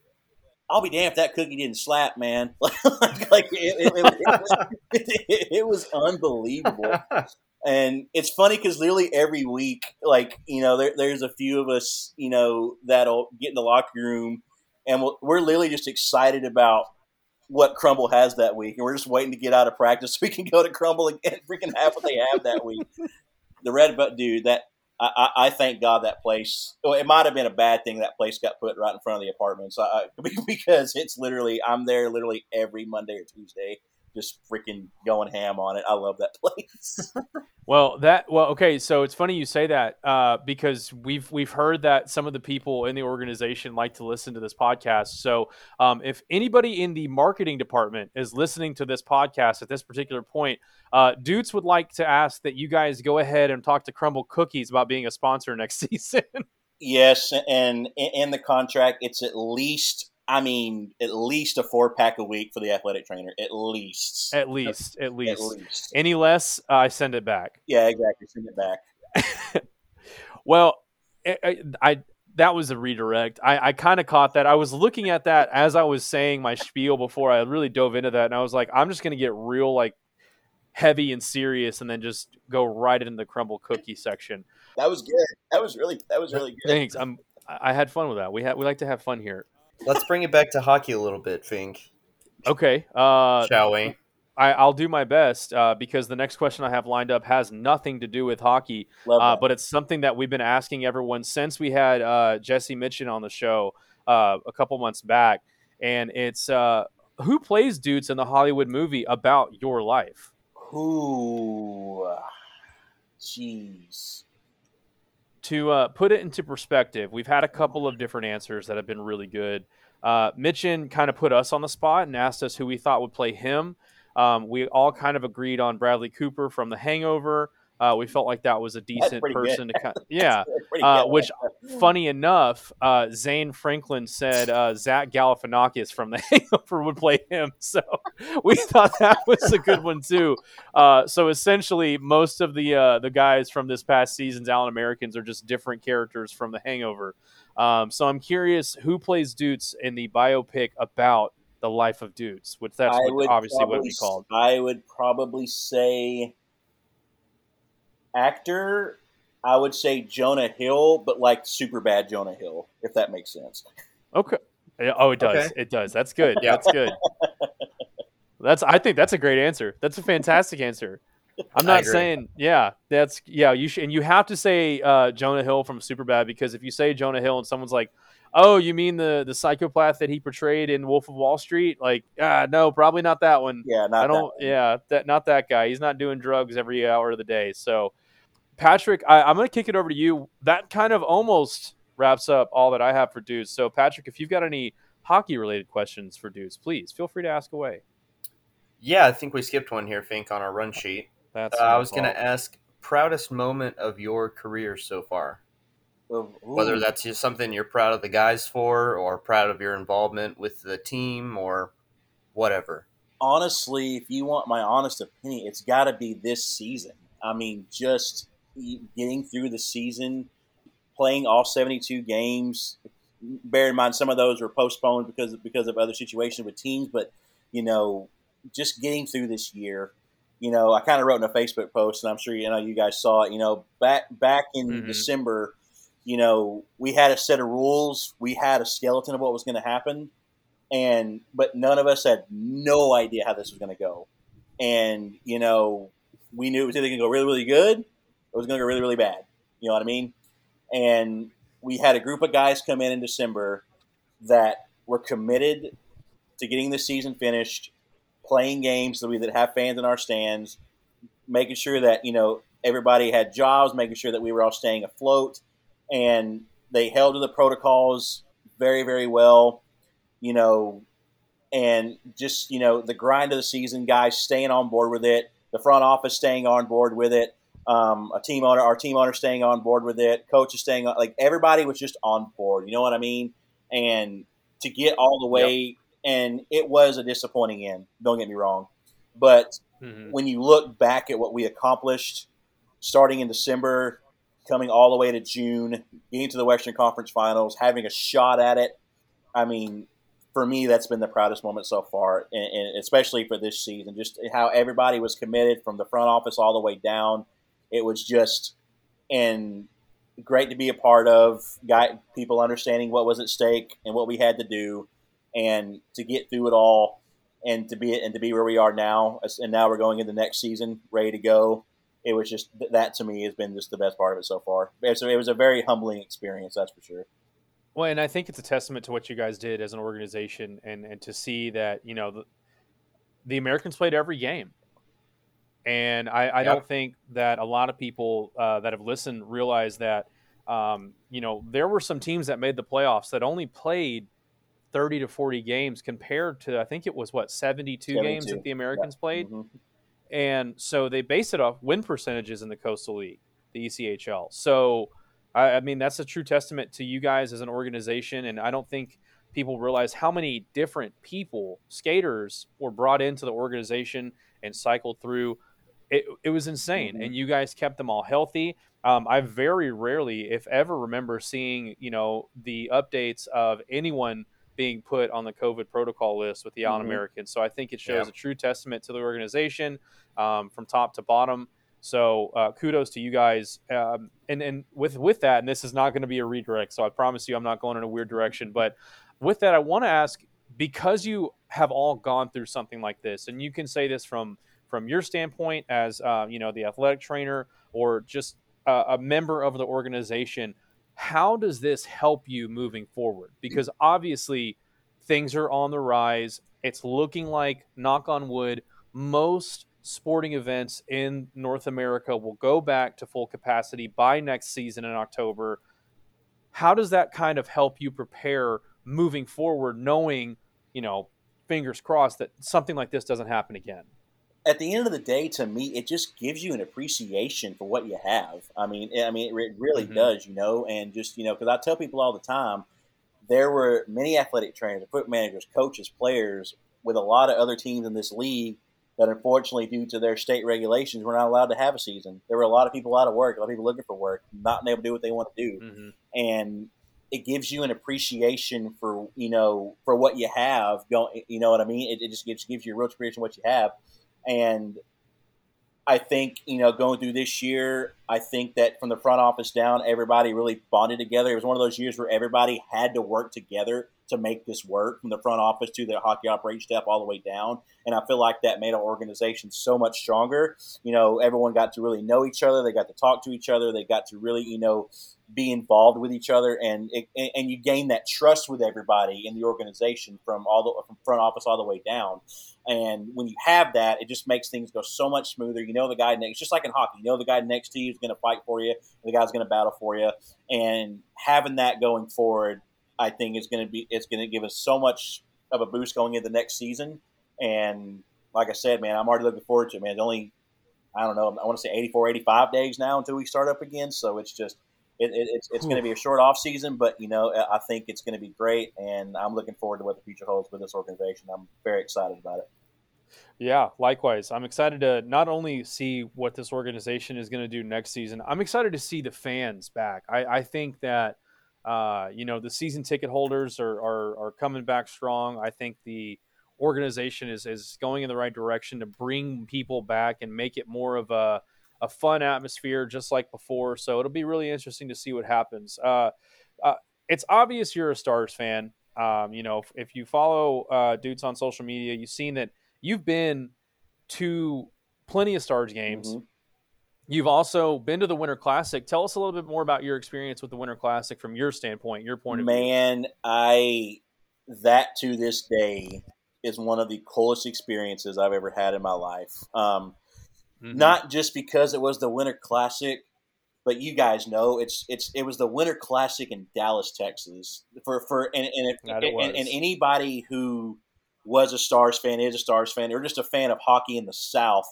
I'll be damned if that cookie didn't slap, man. like it, it, it, it, was unbelievable. And it's funny because literally every week, like you know, there, there's a few of us, you know, that'll get in the locker room, and we we're literally just excited about what Crumbl has that week, and we're just waiting to get out of practice so we can go to Crumbl and freaking have what they have that week. The Red Butt dude, that I, I, thank God that place. Well, it might have been a bad thing that place got put right in front of the apartments I, because it's literally I'm there literally every Monday or Tuesday, just freaking going ham on it. I love that place. well, that well, okay. So it's funny you say that uh, because we've we've heard that some of the people in the organization like to listen to this podcast. So um, if anybody in the marketing department is listening to this podcast at this particular point, uh, Dutes would like to ask that you guys go ahead and talk to Crumbl Cookies about being a sponsor next season. yes, and in the contract, it's at least I mean, at least a four pack a week for the athletic trainer. At least. At least. At least. At least. Any less, uh, I send it back. Yeah, exactly. Send it back. well, I, I, that was a redirect. I, I kind of caught that. I was looking at that as I was saying my spiel before I really dove into that, and I was like, I'm just going to get real like heavy and serious, and then just go right into the Crumbl cookie section. That was good. That was really that was really good. Thanks. I'm. I had fun with that. We had we like to have fun here. Let's bring it back to hockey a little bit, Fink. Okay. Uh, Shall we? I, will do my best uh, because the next question I have lined up has nothing to do with hockey, uh, but it's something that we've been asking everyone since we had uh, Jesse Mychan on the show uh, a couple months back, and it's uh, who plays dudes in the Hollywood movie about your life? Who? Jeez to uh, put it into perspective, we've had a couple of different answers that have been really good. Uh, Mychan kind of put us on the spot and asked us who we thought would play him. Um, we all kind of agreed on Bradley Cooper from The Hangover. Uh, we felt like that was a decent person good. to kind of, yeah. Uh, which, funny enough, uh, Zane Franklin said uh, Zach Galifianakis from The Hangover would play him. So we thought that was a good one too. Uh, so essentially, most of the uh, the guys from this past season's Allen Americans are just different characters from The Hangover. Um, so I'm curious who plays Dutes in the biopic about the life of Dutes, which that's what, obviously what we called. I would probably say actor, I would say Jonah Hill, but like super bad Jonah Hill, if that makes sense. Okay. Oh, it does. Okay. It does. That's good. Yeah, that's good. that's. I think that's a great answer. That's a fantastic answer. I'm not saying, yeah, that's yeah. You should, and you have to say uh, Jonah Hill from Superbad because if you say Jonah Hill and someone's like, "Oh, you mean the the psychopath that he portrayed in Wolf of Wall Street?" Like, ah, no, probably not that one. Yeah, I don't. Yeah, that not that guy. He's not doing drugs every hour of the day. So, Patrick, I, am going to kick it over to you. That kind of almost wraps up all that I have for dudes. So, Patrick, if you've got any hockey related questions for dudes, please feel free to ask away. Yeah, I think we skipped one here, Fink, on our run sheet. That's uh, I was going to ask proudest moment of your career so far. Ooh. Whether that's just something you're proud of the guys for, or proud of your involvement with the team, or whatever. Honestly, if you want my honest opinion, it's got to be this season. I mean, just getting through the season, playing all 72 games. Bear in mind, some of those were postponed because of, because of other situations with teams, but you know, just getting through this year. You know, I kind of wrote in a Facebook post, and I'm sure you know you guys saw it. You know, back back in mm-hmm. December, you know, we had a set of rules, we had a skeleton of what was going to happen, and but none of us had no idea how this was going to go. And you know, we knew it was either going to go really, really good it was going to go really, really bad. You know what I mean? And we had a group of guys come in in December that were committed to getting the season finished, playing games that we that have fans in our stands, making sure that you know everybody had jobs, making sure that we were all staying afloat, and they held to the protocols very, very well. You know, and just you know the grind of the season, guys staying on board with it, the front office staying on board with it, um, a team owner, our team owner staying on board with it, coach is staying on, like everybody was just on board. You know what I mean? And to get all the way, yep. and it was a disappointing end. Don't get me wrong, but mm-hmm. when you look back at what we accomplished, starting in December, coming all the way to June, getting to the Western Conference Finals, having a shot at it. I mean, for me, that's been the proudest moment so far, and, and especially for this season. Just how everybody was committed from the front office all the way down. It was just and great to be a part of. Guy, people understanding what was at stake and what we had to do, and to get through it all, and to be and to be where we are now. And now we're going into next season, ready to go. It was just that to me has been just the best part of it so far. So it was a very humbling experience, that's for sure. Well, and I think it's a testament to what you guys did as an organization, and and to see that you know the, the Americans played every game. And I, I yep. don't think that a lot of people uh, that have listened realize that, um, you know, there were some teams that made the playoffs that only played 30 to 40 games compared to, I think it was what, 72, 72. games that the Americans yeah. played. Mm-hmm. And so they base it off win percentages in the Coastal League, the ECHL. So, I, I mean, that's a true testament to you guys as an organization. And I don't think people realize how many different people, skaters, were brought into the organization and cycled through it, it was insane. Mm-hmm. And you guys kept them all healthy. Um, I very rarely, if ever, remember seeing you know the updates of anyone being put on the COVID protocol list with the mm-hmm. Allen Americans. So I think it shows yeah. a true testament to the organization um, from top to bottom. So uh, kudos to you guys. Um, and and with with that, and this is not going to be a redirect. So I promise you, I'm not going in a weird direction. But with that, I want to ask because you have all gone through something like this, and you can say this from from your standpoint as uh, you know the athletic trainer or just a, a member of the organization how does this help you moving forward? Because obviously things are on the rise. It's looking like knock on wood most sporting events in north america will go back to full capacity by next season in october. How does that kind of help you prepare moving forward knowing you know fingers crossed that something like this doesn't happen again at the end of the day, to me, it just gives you an appreciation for what you have. I mean, I mean, it really mm-hmm. does, you know. And just you know, because I tell people all the time, there were many athletic trainers, equipment managers, coaches, players with a lot of other teams in this league that, unfortunately, due to their state regulations, were not allowed to have a season. There were a lot of people out of work, a lot of people looking for work, not able to do what they want to do, mm-hmm. and it gives you an appreciation for you know for what you have going. You know what I mean? It, it just gives, gives you a real appreciation what you have and I think, you know, going through this year, I think that from the front office down, everybody really bonded together. It was one of those years where everybody had to work together to make this work from the front office to the hockey operations staff all the way down. And I feel like that made our organization so much stronger. You know, everyone got to really know each other. They got to talk to each other. They got to really, you know, be involved with each other, and it, and you gain that trust with everybody in the organization from all the from front office all the way down. And when you have that, it just makes things go so much smoother. You know the guy next, just like in hockey, you know the guy next to you is going to fight for you, the guy's going to battle for you, and having that going forward, I think is going to be it's going to give us so much of a boost going into the next season. And like I said, man, I'm already looking forward to it, man. It's only I don't know, I want to say 84, 85 days now until we start up again. So it's just it, it, it's, it's going to be a short off season, but you know I think it's going to be great, and I'm looking forward to what the future holds with this organization. I'm very excited about it. Yeah, likewise. I'm excited to not only see what this organization is going to do next season. I'm excited to see the fans back. I, I think that uh, you know the season ticket holders are, are are coming back strong. I think the organization is is going in the right direction to bring people back and make it more of a a fun atmosphere just like before. So it'll be really interesting to see what happens. Uh, uh, it's obvious you're a Stars fan. Um, you know, if, if you follow uh, dudes on social media, you've seen that you've been to plenty of Stars games. Mm-hmm. You've also been to the Winter Classic. Tell us a little bit more about your experience with the Winter Classic from your standpoint, your point of Man, view. Man, I that to this day is one of the coolest experiences I've ever had in my life. Um, Mm-hmm. Not just because it was the Winter Classic, but you guys know it's it's it was the Winter Classic in Dallas, Texas. For for and and, if, and, and, anybody who was a Stars fan, is a Stars fan, or just a fan of hockey in the South,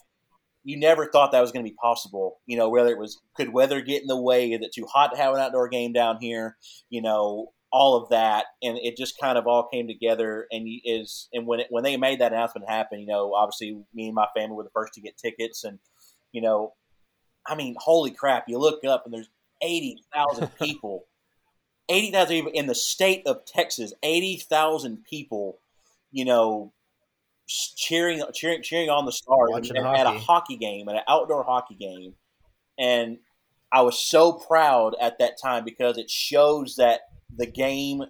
you never thought that was going to be possible. You know, whether it was could weather get in the way, is it too hot to have an outdoor game down here? You know, all of that, and it just kind of all came together. And is and when it, when they made that announcement happen, you know, obviously me and my family were the first to get tickets, and you know, I mean, holy crap! You look up and there's eighty thousand people eighty thousand people in the state of Texas. Eighty thousand people, you know, cheering, cheering, cheering on the Stars Watching at, at a hockey. hockey game, at an outdoor hockey game, and I was so proud at that time because it shows that the game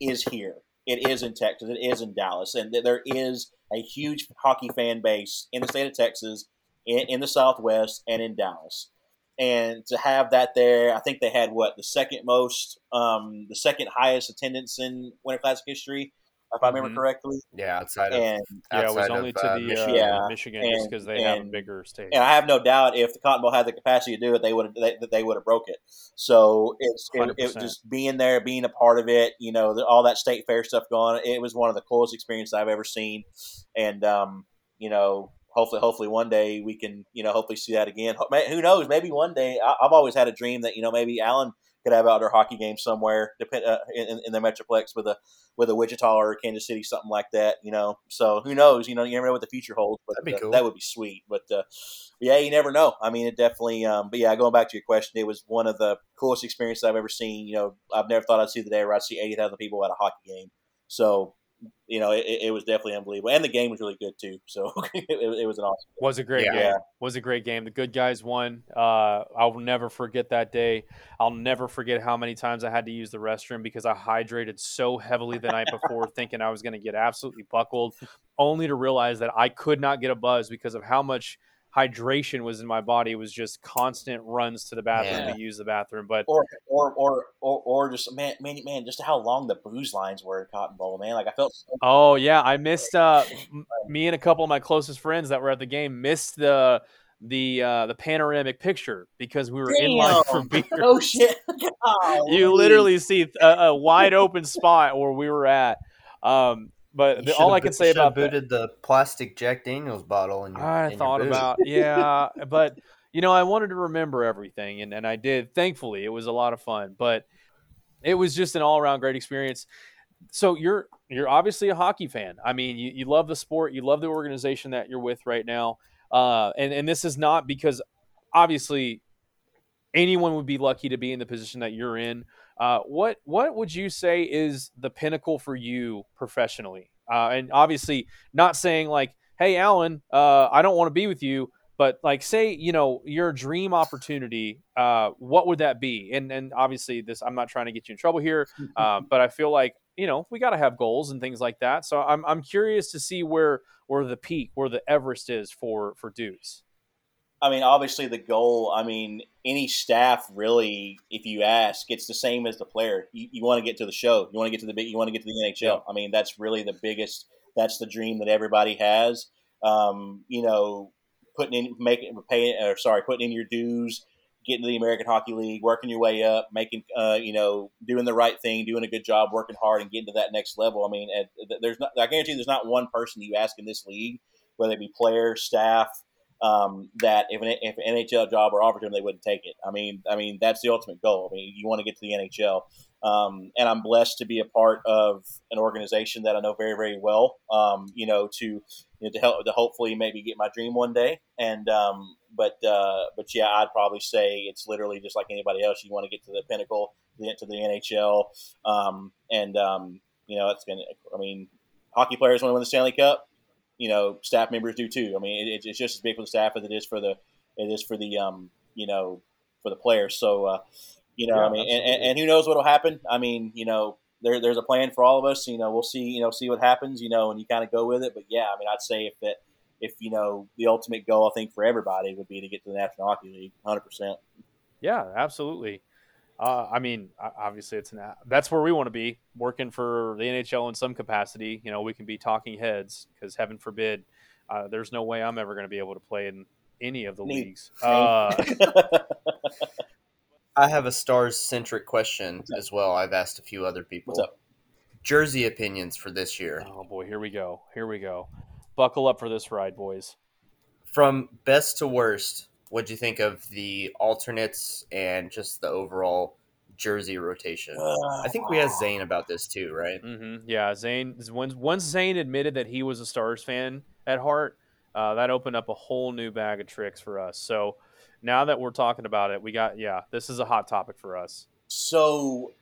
is here. It is in Texas. It is in Dallas, and there is a huge hockey fan base in the state of Texas, in, in the Southwest, and in Dallas. And to have that there, I think they had what the second most, um, the second highest attendance in Winter Classic history, if I remember Mhm. correctly. Yeah, outside of And Yeah, it was only of, to uh, the Michigan. Uh, Yeah, Michigan just because they have a bigger stage. and I have no doubt if the Cotton Bowl had the capacity to do it, they would have they, they would have broke it. So it's it, it just being there, being a part of it, you know, the, all that state fair stuff going. It was one of the coolest experiences I've ever seen, and um, you know, hopefully, hopefully one day we can, you know, hopefully see that again. Who knows? Maybe one day. I, I've always had a dream that you know maybe Allen could have outdoor hockey games somewhere, depend uh, in, in the metroplex with a with a Wichita or Kansas City, something like that. You know, so who knows? You know, you never know what the future holds, but That'd be uh, cool. that would be sweet. But uh, yeah, you never know. I mean, it definitely. Um, but yeah, going back to your question, it was one of the coolest experiences I've ever seen. You know, I've never thought I'd see the day where I'd see eighty thousand people at a hockey game. So, you know, it, it was definitely unbelievable, and the game was really good too. So it, it was an awesome. Was a great Yeah. game. Was a great game. The good guys won. Uh, I'll never forget that day. I'll never forget how many times I had to use the restroom because I hydrated so heavily the night before, thinking I was going to get absolutely buckled, only to realize that I could not get a buzz because of how much hydration was in my body. It was just constant runs to the bathroom Yeah. to use the bathroom. But Or or or or, or just man, man, man, just how long the booze lines were in Cotton Bowl, man. Like I felt. So Oh yeah, I missed. Uh, me and a couple of my closest friends that were at the game missed the the uh, the panoramic picture because we were in line for beer. oh shit! you literally see a, a wide open spot where we were at. Um, but the, all I can say about that, booted the plastic Jack Daniels bottle in your. I in your thought boot. about yeah, but you know I wanted to remember everything, and and I did. Thankfully, it was a lot of fun, but it was just an all around great experience. So you're you're obviously a hockey fan. I mean, you, you love the sport, you love the organization that you're with right now, uh, and and this is not because obviously anyone would be lucky to be in the position that you're in. Uh, what what would you say is the pinnacle for you professionally? Uh, and obviously, not saying like, "Hey, Alan, uh, I don't want to be with you," but like, say you know your dream opportunity. Uh, what would that be? And and obviously, this I'm not trying to get you in trouble here, uh, but I feel like you know we got to have goals and things like that. So I'm I'm curious to see where where the peak, where the Everest is for for dudes. I mean, obviously the goal. I mean, any staff really, if you ask, it's the same as the player. You, you want to get to the show. You want to get to the big. You want to get to the NHL. Yeah. I mean, that's really the biggest. That's the dream that everybody has. Um, you know, putting in, making, paying, or sorry, putting in your dues, getting to the American Hockey League, working your way up, making, uh, you know, doing the right thing, doing a good job, working hard, and getting to that next level. I mean, there's not. I guarantee you there's not one person you ask in this league, whether it be player, staff, um, that if an, if an NHL job were offered to them, they wouldn't take it. I mean, I mean that's the ultimate goal. I mean, you want to get to the NHL, um, and I'm blessed to be a part of an organization that I know very very well. Um, you know, to you know, to help to hopefully maybe get my dream one day. And um, but uh, but yeah, I'd probably say it's literally just like anybody else. You want to get to the pinnacle, get to the NHL, um, and um, you know, it's gonna. I mean, hockey players want to win the Stanley Cup you know staff members do too. I mean, it, it's just as big for the staff as it is for the it is for the um you know for the players. So uh, you know, Yeah, I mean, and, and, who knows what will happen? I mean, you know, there, there's a plan for all of us. You know, we'll see. You know, see what happens. You know, and you kind of go with it. But yeah, I mean, I'd say if that if you know the ultimate goal, I think for everybody would be to get to the National Hockey League, hundred percent. Yeah, absolutely. Uh, I mean, obviously, it's an that's where we want to be working for the NHL in some capacity. You know, we can be talking heads because heaven forbid, uh, there's no way I'm ever going to be able to play in any of the Me. leagues. Uh, I have a stars centric question as well. I've asked a few other people. What's up? Jersey opinions for this year. oh boy, here we go. Here we go. Buckle up for this ride, boys. From best to worst, what'd you think of the alternates and just the overall jersey rotation? I think we asked Zane about this too, right? hmm Yeah, Zane. Once once Zane admitted that he was a Stars fan at heart, uh, that opened up a whole new bag of tricks for us. So now that we're talking about it, we got yeah, this is a hot topic for us. So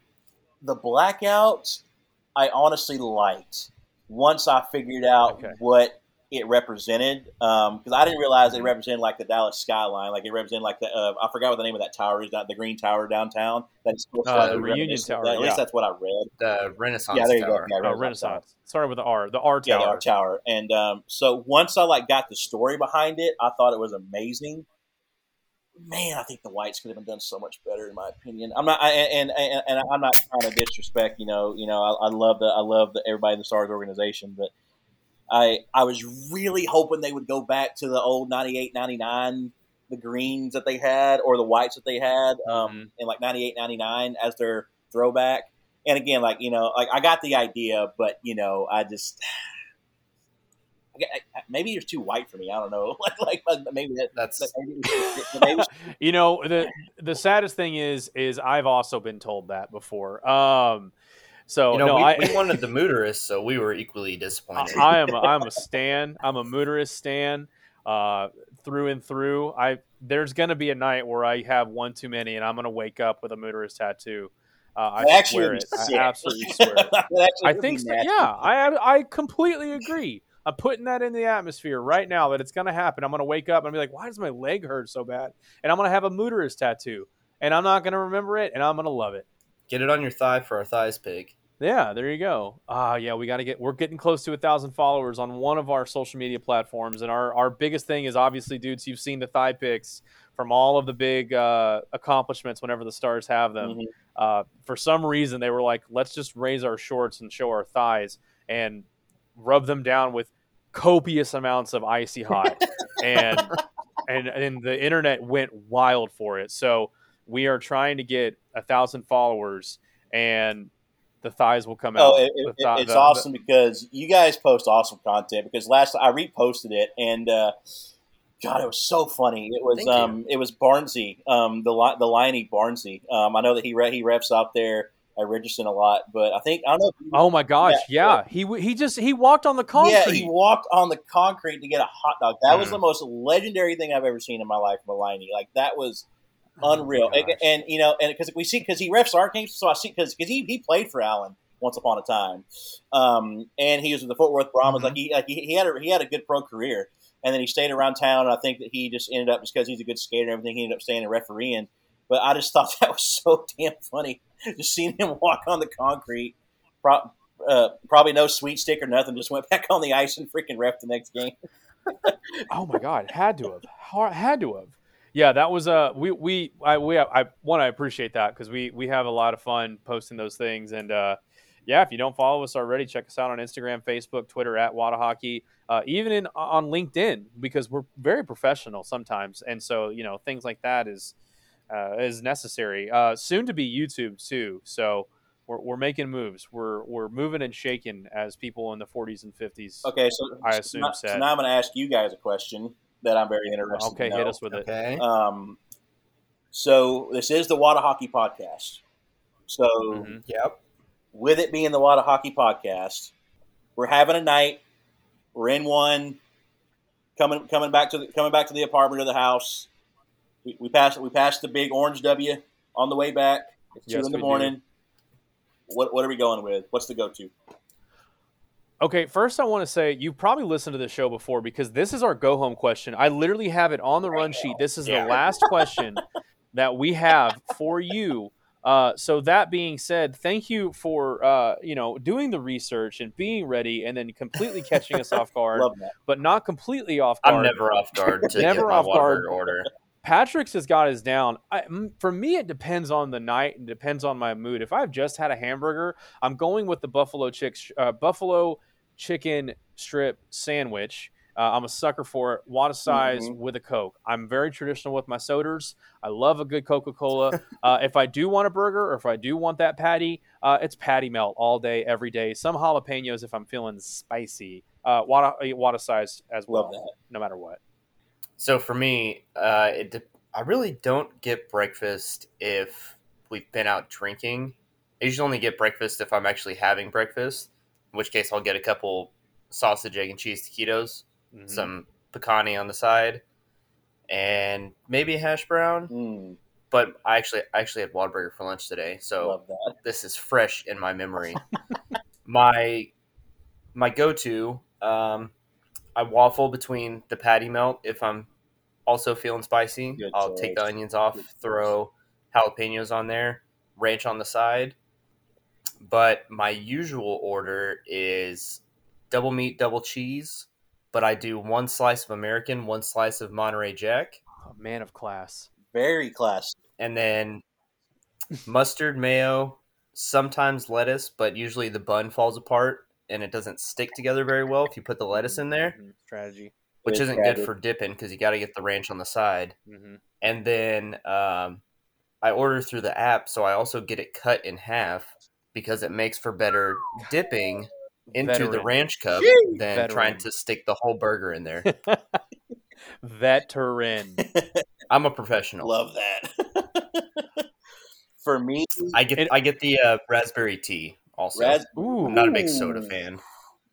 the blackout, I honestly liked once I figured out Okay. what it represented. Because I didn't realize it represented like the Dallas skyline, like it represented like the uh, I forgot what the name of that tower is, not the Green Tower downtown. That's supposed Uh, the Reunion reminiscent- Tower, At least that's what I read. The Renaissance Yeah, there you go. Tower. Yeah, Oh, Renaissance. Sorry with the R. The R Yeah, Tower. the Art Tower. And um, so once I like got the story behind it, I thought it was amazing. Man, I think the whites could have been done so much better, in my opinion. I'm not, I, and, and and I'm not trying to disrespect. You know, you know, I, I love the I love the everybody in the Stars organization, but I I was really hoping they would go back to the old 98, 99, the greens that they had or the whites that they had um, Mhm. in like 98, 99 as their throwback. And again, like you know, like I got the idea, but you know, I just maybe you're too white for me. I don't know. like, like maybe that. That's Maybe, maybe you know the the saddest thing is is I've also been told that before. Um, so you know no, we, I we wanted the Mooterists, so we were equally disappointed. I am I'm a stan. I'm a Mooterus stan uh, through and through. I there's gonna be a night where I have one too many, and I'm gonna wake up with a Mooterus tattoo. Uh, I That actually swear would it. be I sick. absolutely swear it. I think so. Yeah, I I completely agree. I'm putting that in the atmosphere right now that it's going to happen. I'm going to wake up and be like, why does my leg hurt so bad? And I'm going to have a Mooterus tattoo, and I'm not going to remember it, and I'm going to love it. Get it on your thigh for our thighs pig. Yeah, there you go. Ah, yeah, we got to get. We're getting close to a thousand followers on one of our social media platforms, and our our biggest thing is obviously, dudes. You've seen the thigh pics from all of the big uh, accomplishments whenever the stars have them. Mhm. Uh, for some reason, they were like, let's just raise our shorts and show our thighs and rub them down with copious amounts of icy hot, and and and the internet went wild for it. So we are trying to get a thousand followers, and the thighs will come out. Oh, it, it- thi- it's the- awesome because you guys post awesome content. Because last I reposted it, and uh, God, it was so funny. It was Thank you. um, it was Barnsey, um, the li- the Liney Barnsey. Um, I know that he re- he reps out there at Richardson a lot, but I think I don't know. Oh my gosh! Yeah. Yeah, he he just he walked on the concrete. Yeah, he walked on the concrete to get a hot dog. That was Mhm. the most legendary thing I've ever seen in my life from a Liney. Like that was Oh unreal. and, and, you know, and because we see because he refs our games, so I see because he, he played for Allen once upon a time, um, and he was with the Fort Worth Brahmas. Mhm. Like he like he, he had a, he had a good pro career, and then he stayed around town. And I think that he just ended up just because he's a good skater and everything. He ended up staying a referee and refereeing. But I just thought that was so damn funny, just seeing him walk on the concrete. Pro, uh, probably no sweet stick or nothing. Just went back on the ice and freaking ref the next game. Oh my god, had to have, had to have. Yeah, that was uh we we I we I one I appreciate that because we we have a lot of fun posting those things and uh yeah if you don't follow us already check us out on Instagram, Facebook, Twitter at Wada Hockey, uh, even in on LinkedIn because we're very professional sometimes and so you know things like that is uh, is necessary. Uh, soon to be YouTube too, so. We're, we're making moves. We're we're moving and shaking as people in the 40s and 50s. Okay, so I so assume now, so now I'm going to ask you guys a question that I'm very interested. Okay, to hit us with it. Okay. Um, so this is the Wada Hockey Podcast. So Mhm. Yep. with it being the Wada Hockey Podcast, we're having a night. We're in one. Coming coming back to the coming back to the apartment or the house. We, we passed we passed the big orange W on the way back. It's two Yes, in the we do. morning. What what are we going with? What's the go to? Okay, first I want to say you've probably listened to the show before because this is our go home question. I literally have it on the run sheet. This is Yeah. the last question that we have for you. Uh, so that being said, thank you for uh, you know doing the research and being ready, and then completely catching us off guard, Love that. but not completely off guard. I'm never off guard to Never get off guard. order. Patrick's has got his down. I, for me, it depends on the night and depends on my mood. If I've just had a hamburger, I'm going with the buffalo chick, uh, buffalo chicken strip sandwich. Uh, I'm a sucker for it. Wada size Mhm. with a Coke. I'm very traditional with my sodas. I love a good Coca Cola. uh, if I do want a burger or if I do want that patty, uh, it's patty melt all day, every day. Some jalapenos if I'm feeling spicy. Uh, Wada, Wada size as well, no matter what. So for me, uh, it de- I really don't get breakfast if we've been out drinking. I usually only get breakfast if I'm actually having breakfast, in which case I'll get a couple sausage, egg, and cheese taquitos, Mhm. some pecani on the side, and maybe a hash brown. Mm. but I actually I actually had Whataburger for lunch today, so this is fresh in my memory. my my go to, um, I waffle between the patty melt if I'm also feeling spicy. Good I'll take the onions off, Good throw jalapenos on there, ranch on the side. But my usual order is double meat, double cheese. But I do one slice of American, one slice of Monterey Jack, A man of class. Very class. and then mustard, mayo, sometimes lettuce, but usually the bun falls apart and it doesn't stick together very well if you put the lettuce in there, Mhm. Strategy. which Good isn't good for dipping because you got to get the ranch on the side. hmm And then um, I order through the app, so I also get it cut in half because it makes for better dipping into the ranch cup Jeez. than Veteran. trying to stick the whole burger in there. Veteran. I'm a professional. Love that. For me, I get And- I get the uh, raspberry tea also. ras- Ooh. I'm not a big soda fan.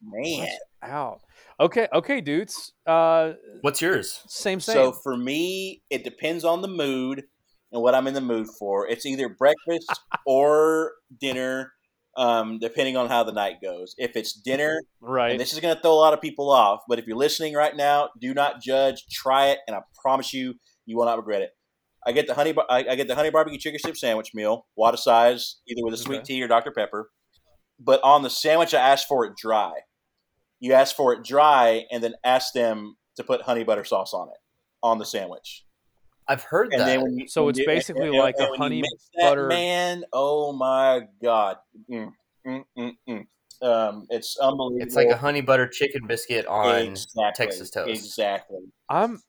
man. Out. Okay, okay, dudes. Uh, What's yours? same, same. So for me, it depends on the mood and what I'm in the mood for. It's either breakfast or dinner, um, depending on how the night goes. If it's dinner, right. and this is going to throw a lot of people off, but if you're listening right now, do not judge. Try it, and I promise you, you will not regret it. I get the honey. I I get the honey barbecue chicken strip sandwich meal, water size, either with a sweet Okay. tea or Dr Pepper. But on the sandwich, I ask for it dry. You ask for it dry, and then ask them to put honey butter sauce on it on the sandwich. I've heard And that. you, So it's basically and- like and a when you honey mix that, butter- Man, oh my god, mm, mm, mm, mm. Um, it's unbelievable. it's like a honey butter chicken biscuit on Exactly, Texas toast. Exactly. I'm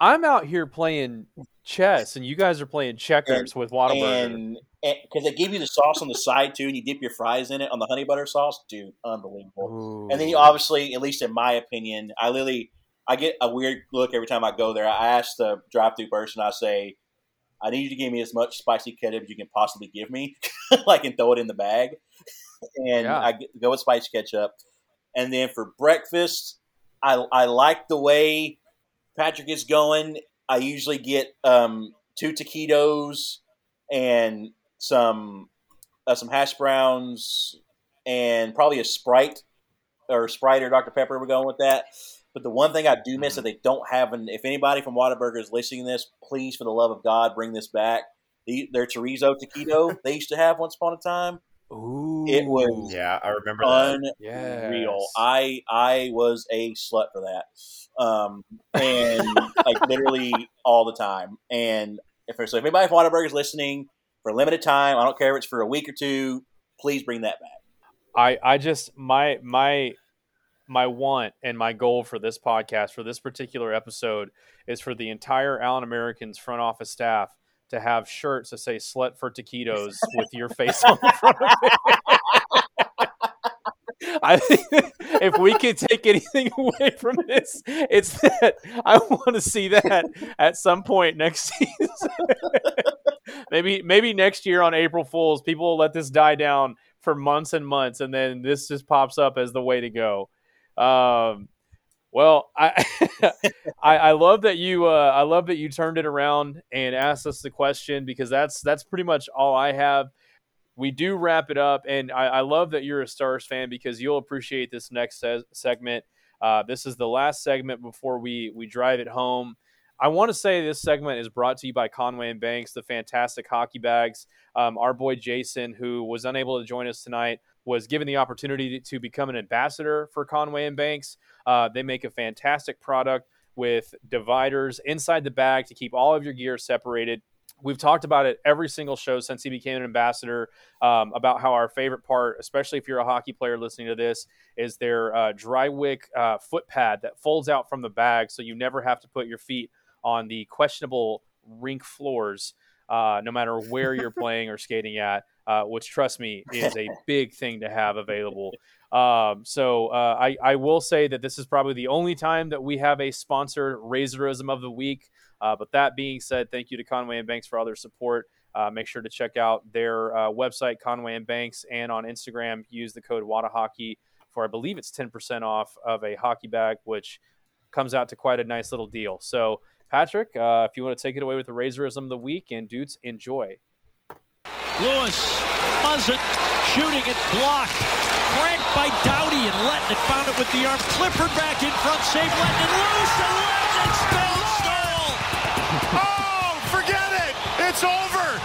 I'm out here playing chess, and you guys are playing checkers with Whataburger. And because they give you the sauce on the side too, and you dip your fries in it on the honey butter sauce, dude, unbelievable. And then you obviously, at least in my opinion, I literally I get a weird look every time I go there. I ask the drive-through person, I say, "I need you to give me as much spicy ketchup as you can possibly give me, like and throw it in the bag." And Yeah. I get, go with spicy ketchup. And then for breakfast, I I like the way Patrick is going. I usually get um, two taquitos and some uh, some hash browns and probably a Sprite or Sprite or Dr Pepper. We're going with that. But the one thing I do miss that they don't have, and if anybody from Whataburger is listening to this, please, for the love of God, bring this back. The, their chorizo taquito they used to have once upon a time. Ooh, It was Yeah, I remember that. unreal. yes. I I was a slut for that, um, and like literally all the time. And if so, if anybody from Whataburger is listening for a limited time, I don't care if it's for a week or two, please bring that back. I I just my my my want and my goal for this podcast for this particular episode is for the entire Allen Americans front office staff to have shirts that say "Slut for Taquitos" with your face on the front of it. I think if we could take anything away from this, it's that I want to see that at some point next season. maybe maybe next year on April Fools, people will let this die down for months and months, and then this just pops up as the way to go. Um, well, I, I I love that you uh, I love that you turned it around and asked us the question because that's that's pretty much all I have. We do wrap it up, and I, I love that you're a Stars fan because you'll appreciate this next se- segment. Uh, this is the last segment before we we drive it home. I want to say this segment is brought to you by Conway and Banks, the fantastic hockey bags. Um, our boy Jason, who was unable to join us tonight, was given the opportunity to, become an ambassador for Conway and Banks. Uh, they make a fantastic product with dividers inside the bag to keep all of your gear separated. We've talked about it every single show since he became an ambassador um, about how our favorite part, especially if you're a hockey player listening to this, is their uh, dry wick uh, foot pad that folds out from the bag so you never have to put your feet on the questionable rink floors, uh, no matter where you're playing or skating at, uh, which, trust me, is a big thing to have available. Um, so uh, I, I will say that this is probably the only time that we have a sponsored Razorism of the Week. Uh, but that being said, thank you to Conway and Banks for all their support. Uh, make sure to check out their uh, website, Conway and Banks, and on Instagram, use the code WADAHockey for I believe it's 10% off of a hockey bag, which comes out to quite a nice little deal. So Patrick, uh, if you want to take it away with the Razorism of the week, and dudes, enjoy. Lewis, Muzzin, shooting it, blocked. Cranked by Doughty and Lehtonen found it with the arm. Clifford back in front, save Lehtonen loose, and Lehtonen spilled stall. Oh, forget it! It's over!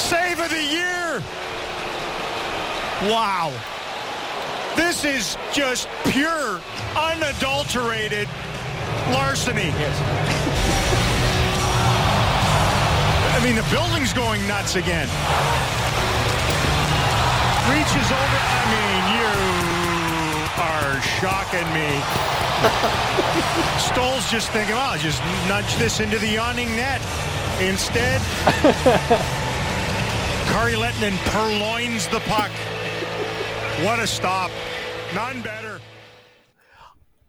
Save of the year! Wow. This is just pure, unadulterated larceny. I mean, the building's going nuts again. Reaches over. I mean, you are shocking me. Stoll's just thinking, well, I'll just nudge this into the yawning net. Instead, Kari Lehtonen purloins the puck. What a stop. None better.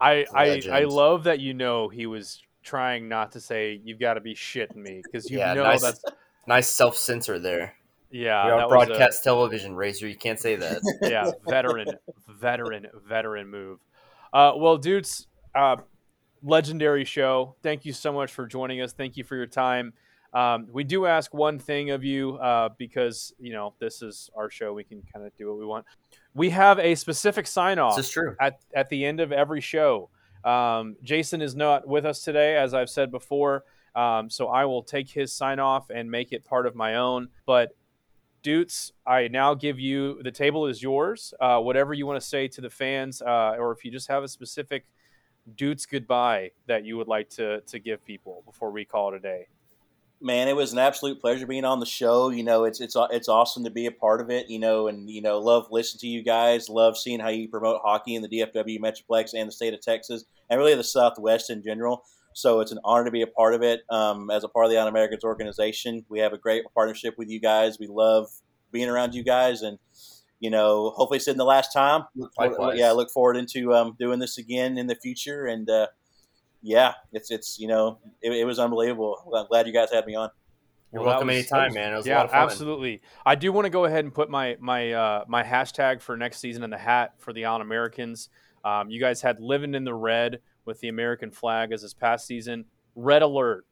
I, I I love that you know he was trying not to say you've got to be shitting me because you Yeah, know nice, that's nice self censor there. yeah You're on was a- broadcast television, Razor. You can't say that. yeah, veteran, veteran, veteran move. Uh, well, dudes, uh, legendary show. Thank you so much for joining us. Thank you for your time. Um, we do ask one thing of you uh, because you know this is our show. We can kind of do what we want. We have a specific sign off This is true. at at the end of every show. Um, Jason is not with us today, as I've said before. Um, so I will take his sign off and make it part of my own. But Dutes, I now give you the table is yours. Uh, whatever you want to say to the fans, uh, or if you just have a specific Dutes goodbye that you would like to to give people before we call it a day. Man, it was an absolute pleasure being on the show. You know, it's it's it's awesome to be a part of it. You know, and you know, love listening to you guys. Love seeing how you promote hockey in the DFW Metroplex and the state of Texas, and really the Southwest in general. So it's an honor to be a part of it. Um, as a part of the Allen Americans organization, we have a great partnership with you guys. We love being around you guys, and you know, hopefully it's in the last time. Likewise. yeah, I look forward into um, doing this again in the future, and uh, yeah, it's it's you know, it, it was unbelievable. I'm glad you guys had me on. You're Well, welcome was- anytime, was- man. It was a yeah, lot of fun. absolutely. I do want to go ahead and put my my uh, my hashtag for next season in the hat for the Allen Americans. Um, you guys had living in the red with the American flag as this past season. Red alert,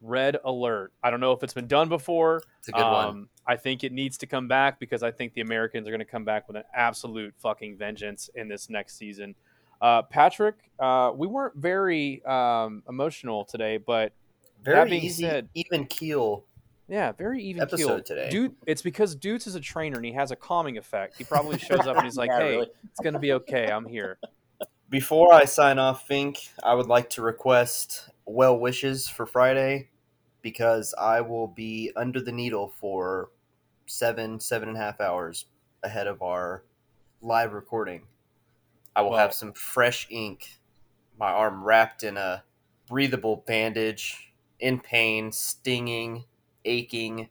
red alert. I don't know if it's been done before. It's a good one. Um, I think it needs to come back because I think the Americans are going to come back with an absolute fucking vengeance in this next season. Uh, Patrick, uh, we weren't very um, emotional today, but Very that being easy, said- even keel. yeah, very even Episode keel. today. Dude, it's because Dudes is a trainer and he has a calming effect. He probably shows up and he's like, Yeah, "Hey, really. it's gonna be okay. I'm here." Before I sign off, Fink, I would like to request well wishes for Friday because I will be under the needle for seven, seven and a half hours ahead of our live recording. I will Well- have some fresh ink, my arm wrapped in a breathable bandage, in pain, stinging, aching.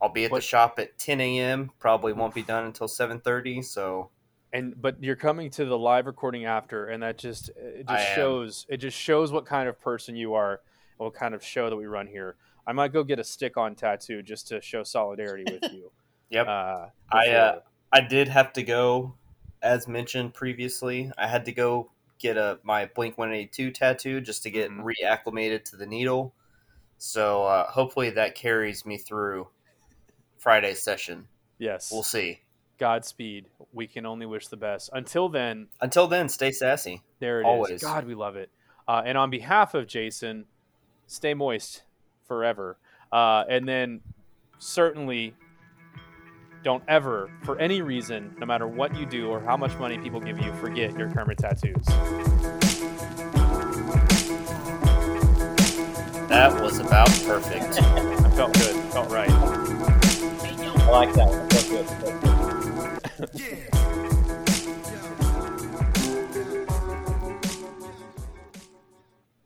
I'll be at What- the shop at 10 a.m. Probably won't be done until 7:30. So And but you're coming to the live recording after, and that just it just shows it just shows what kind of person you are and what kind of show that we run here. I might go get a stick on tattoo just to show solidarity with you. Yep. Uh, I, uh, I did have to go, as mentioned previously. I had to go get a my Blink One Eighty Two tattoo just to get Mhm. reacclimated to the needle. So uh, hopefully that carries me through Friday's session. yes. We'll see. Godspeed. We can only wish the best. Until then, Until then, stay sassy. There it is. Always. God, we love it. Uh, and on behalf of Jason, stay moist forever. Uh, and then certainly don't ever, for any reason, no matter what you do or how much money people give you, forget your Kermit tattoos. That was about perfect. I felt good. Felt right. I like that one. That's good. That's good. Yeah.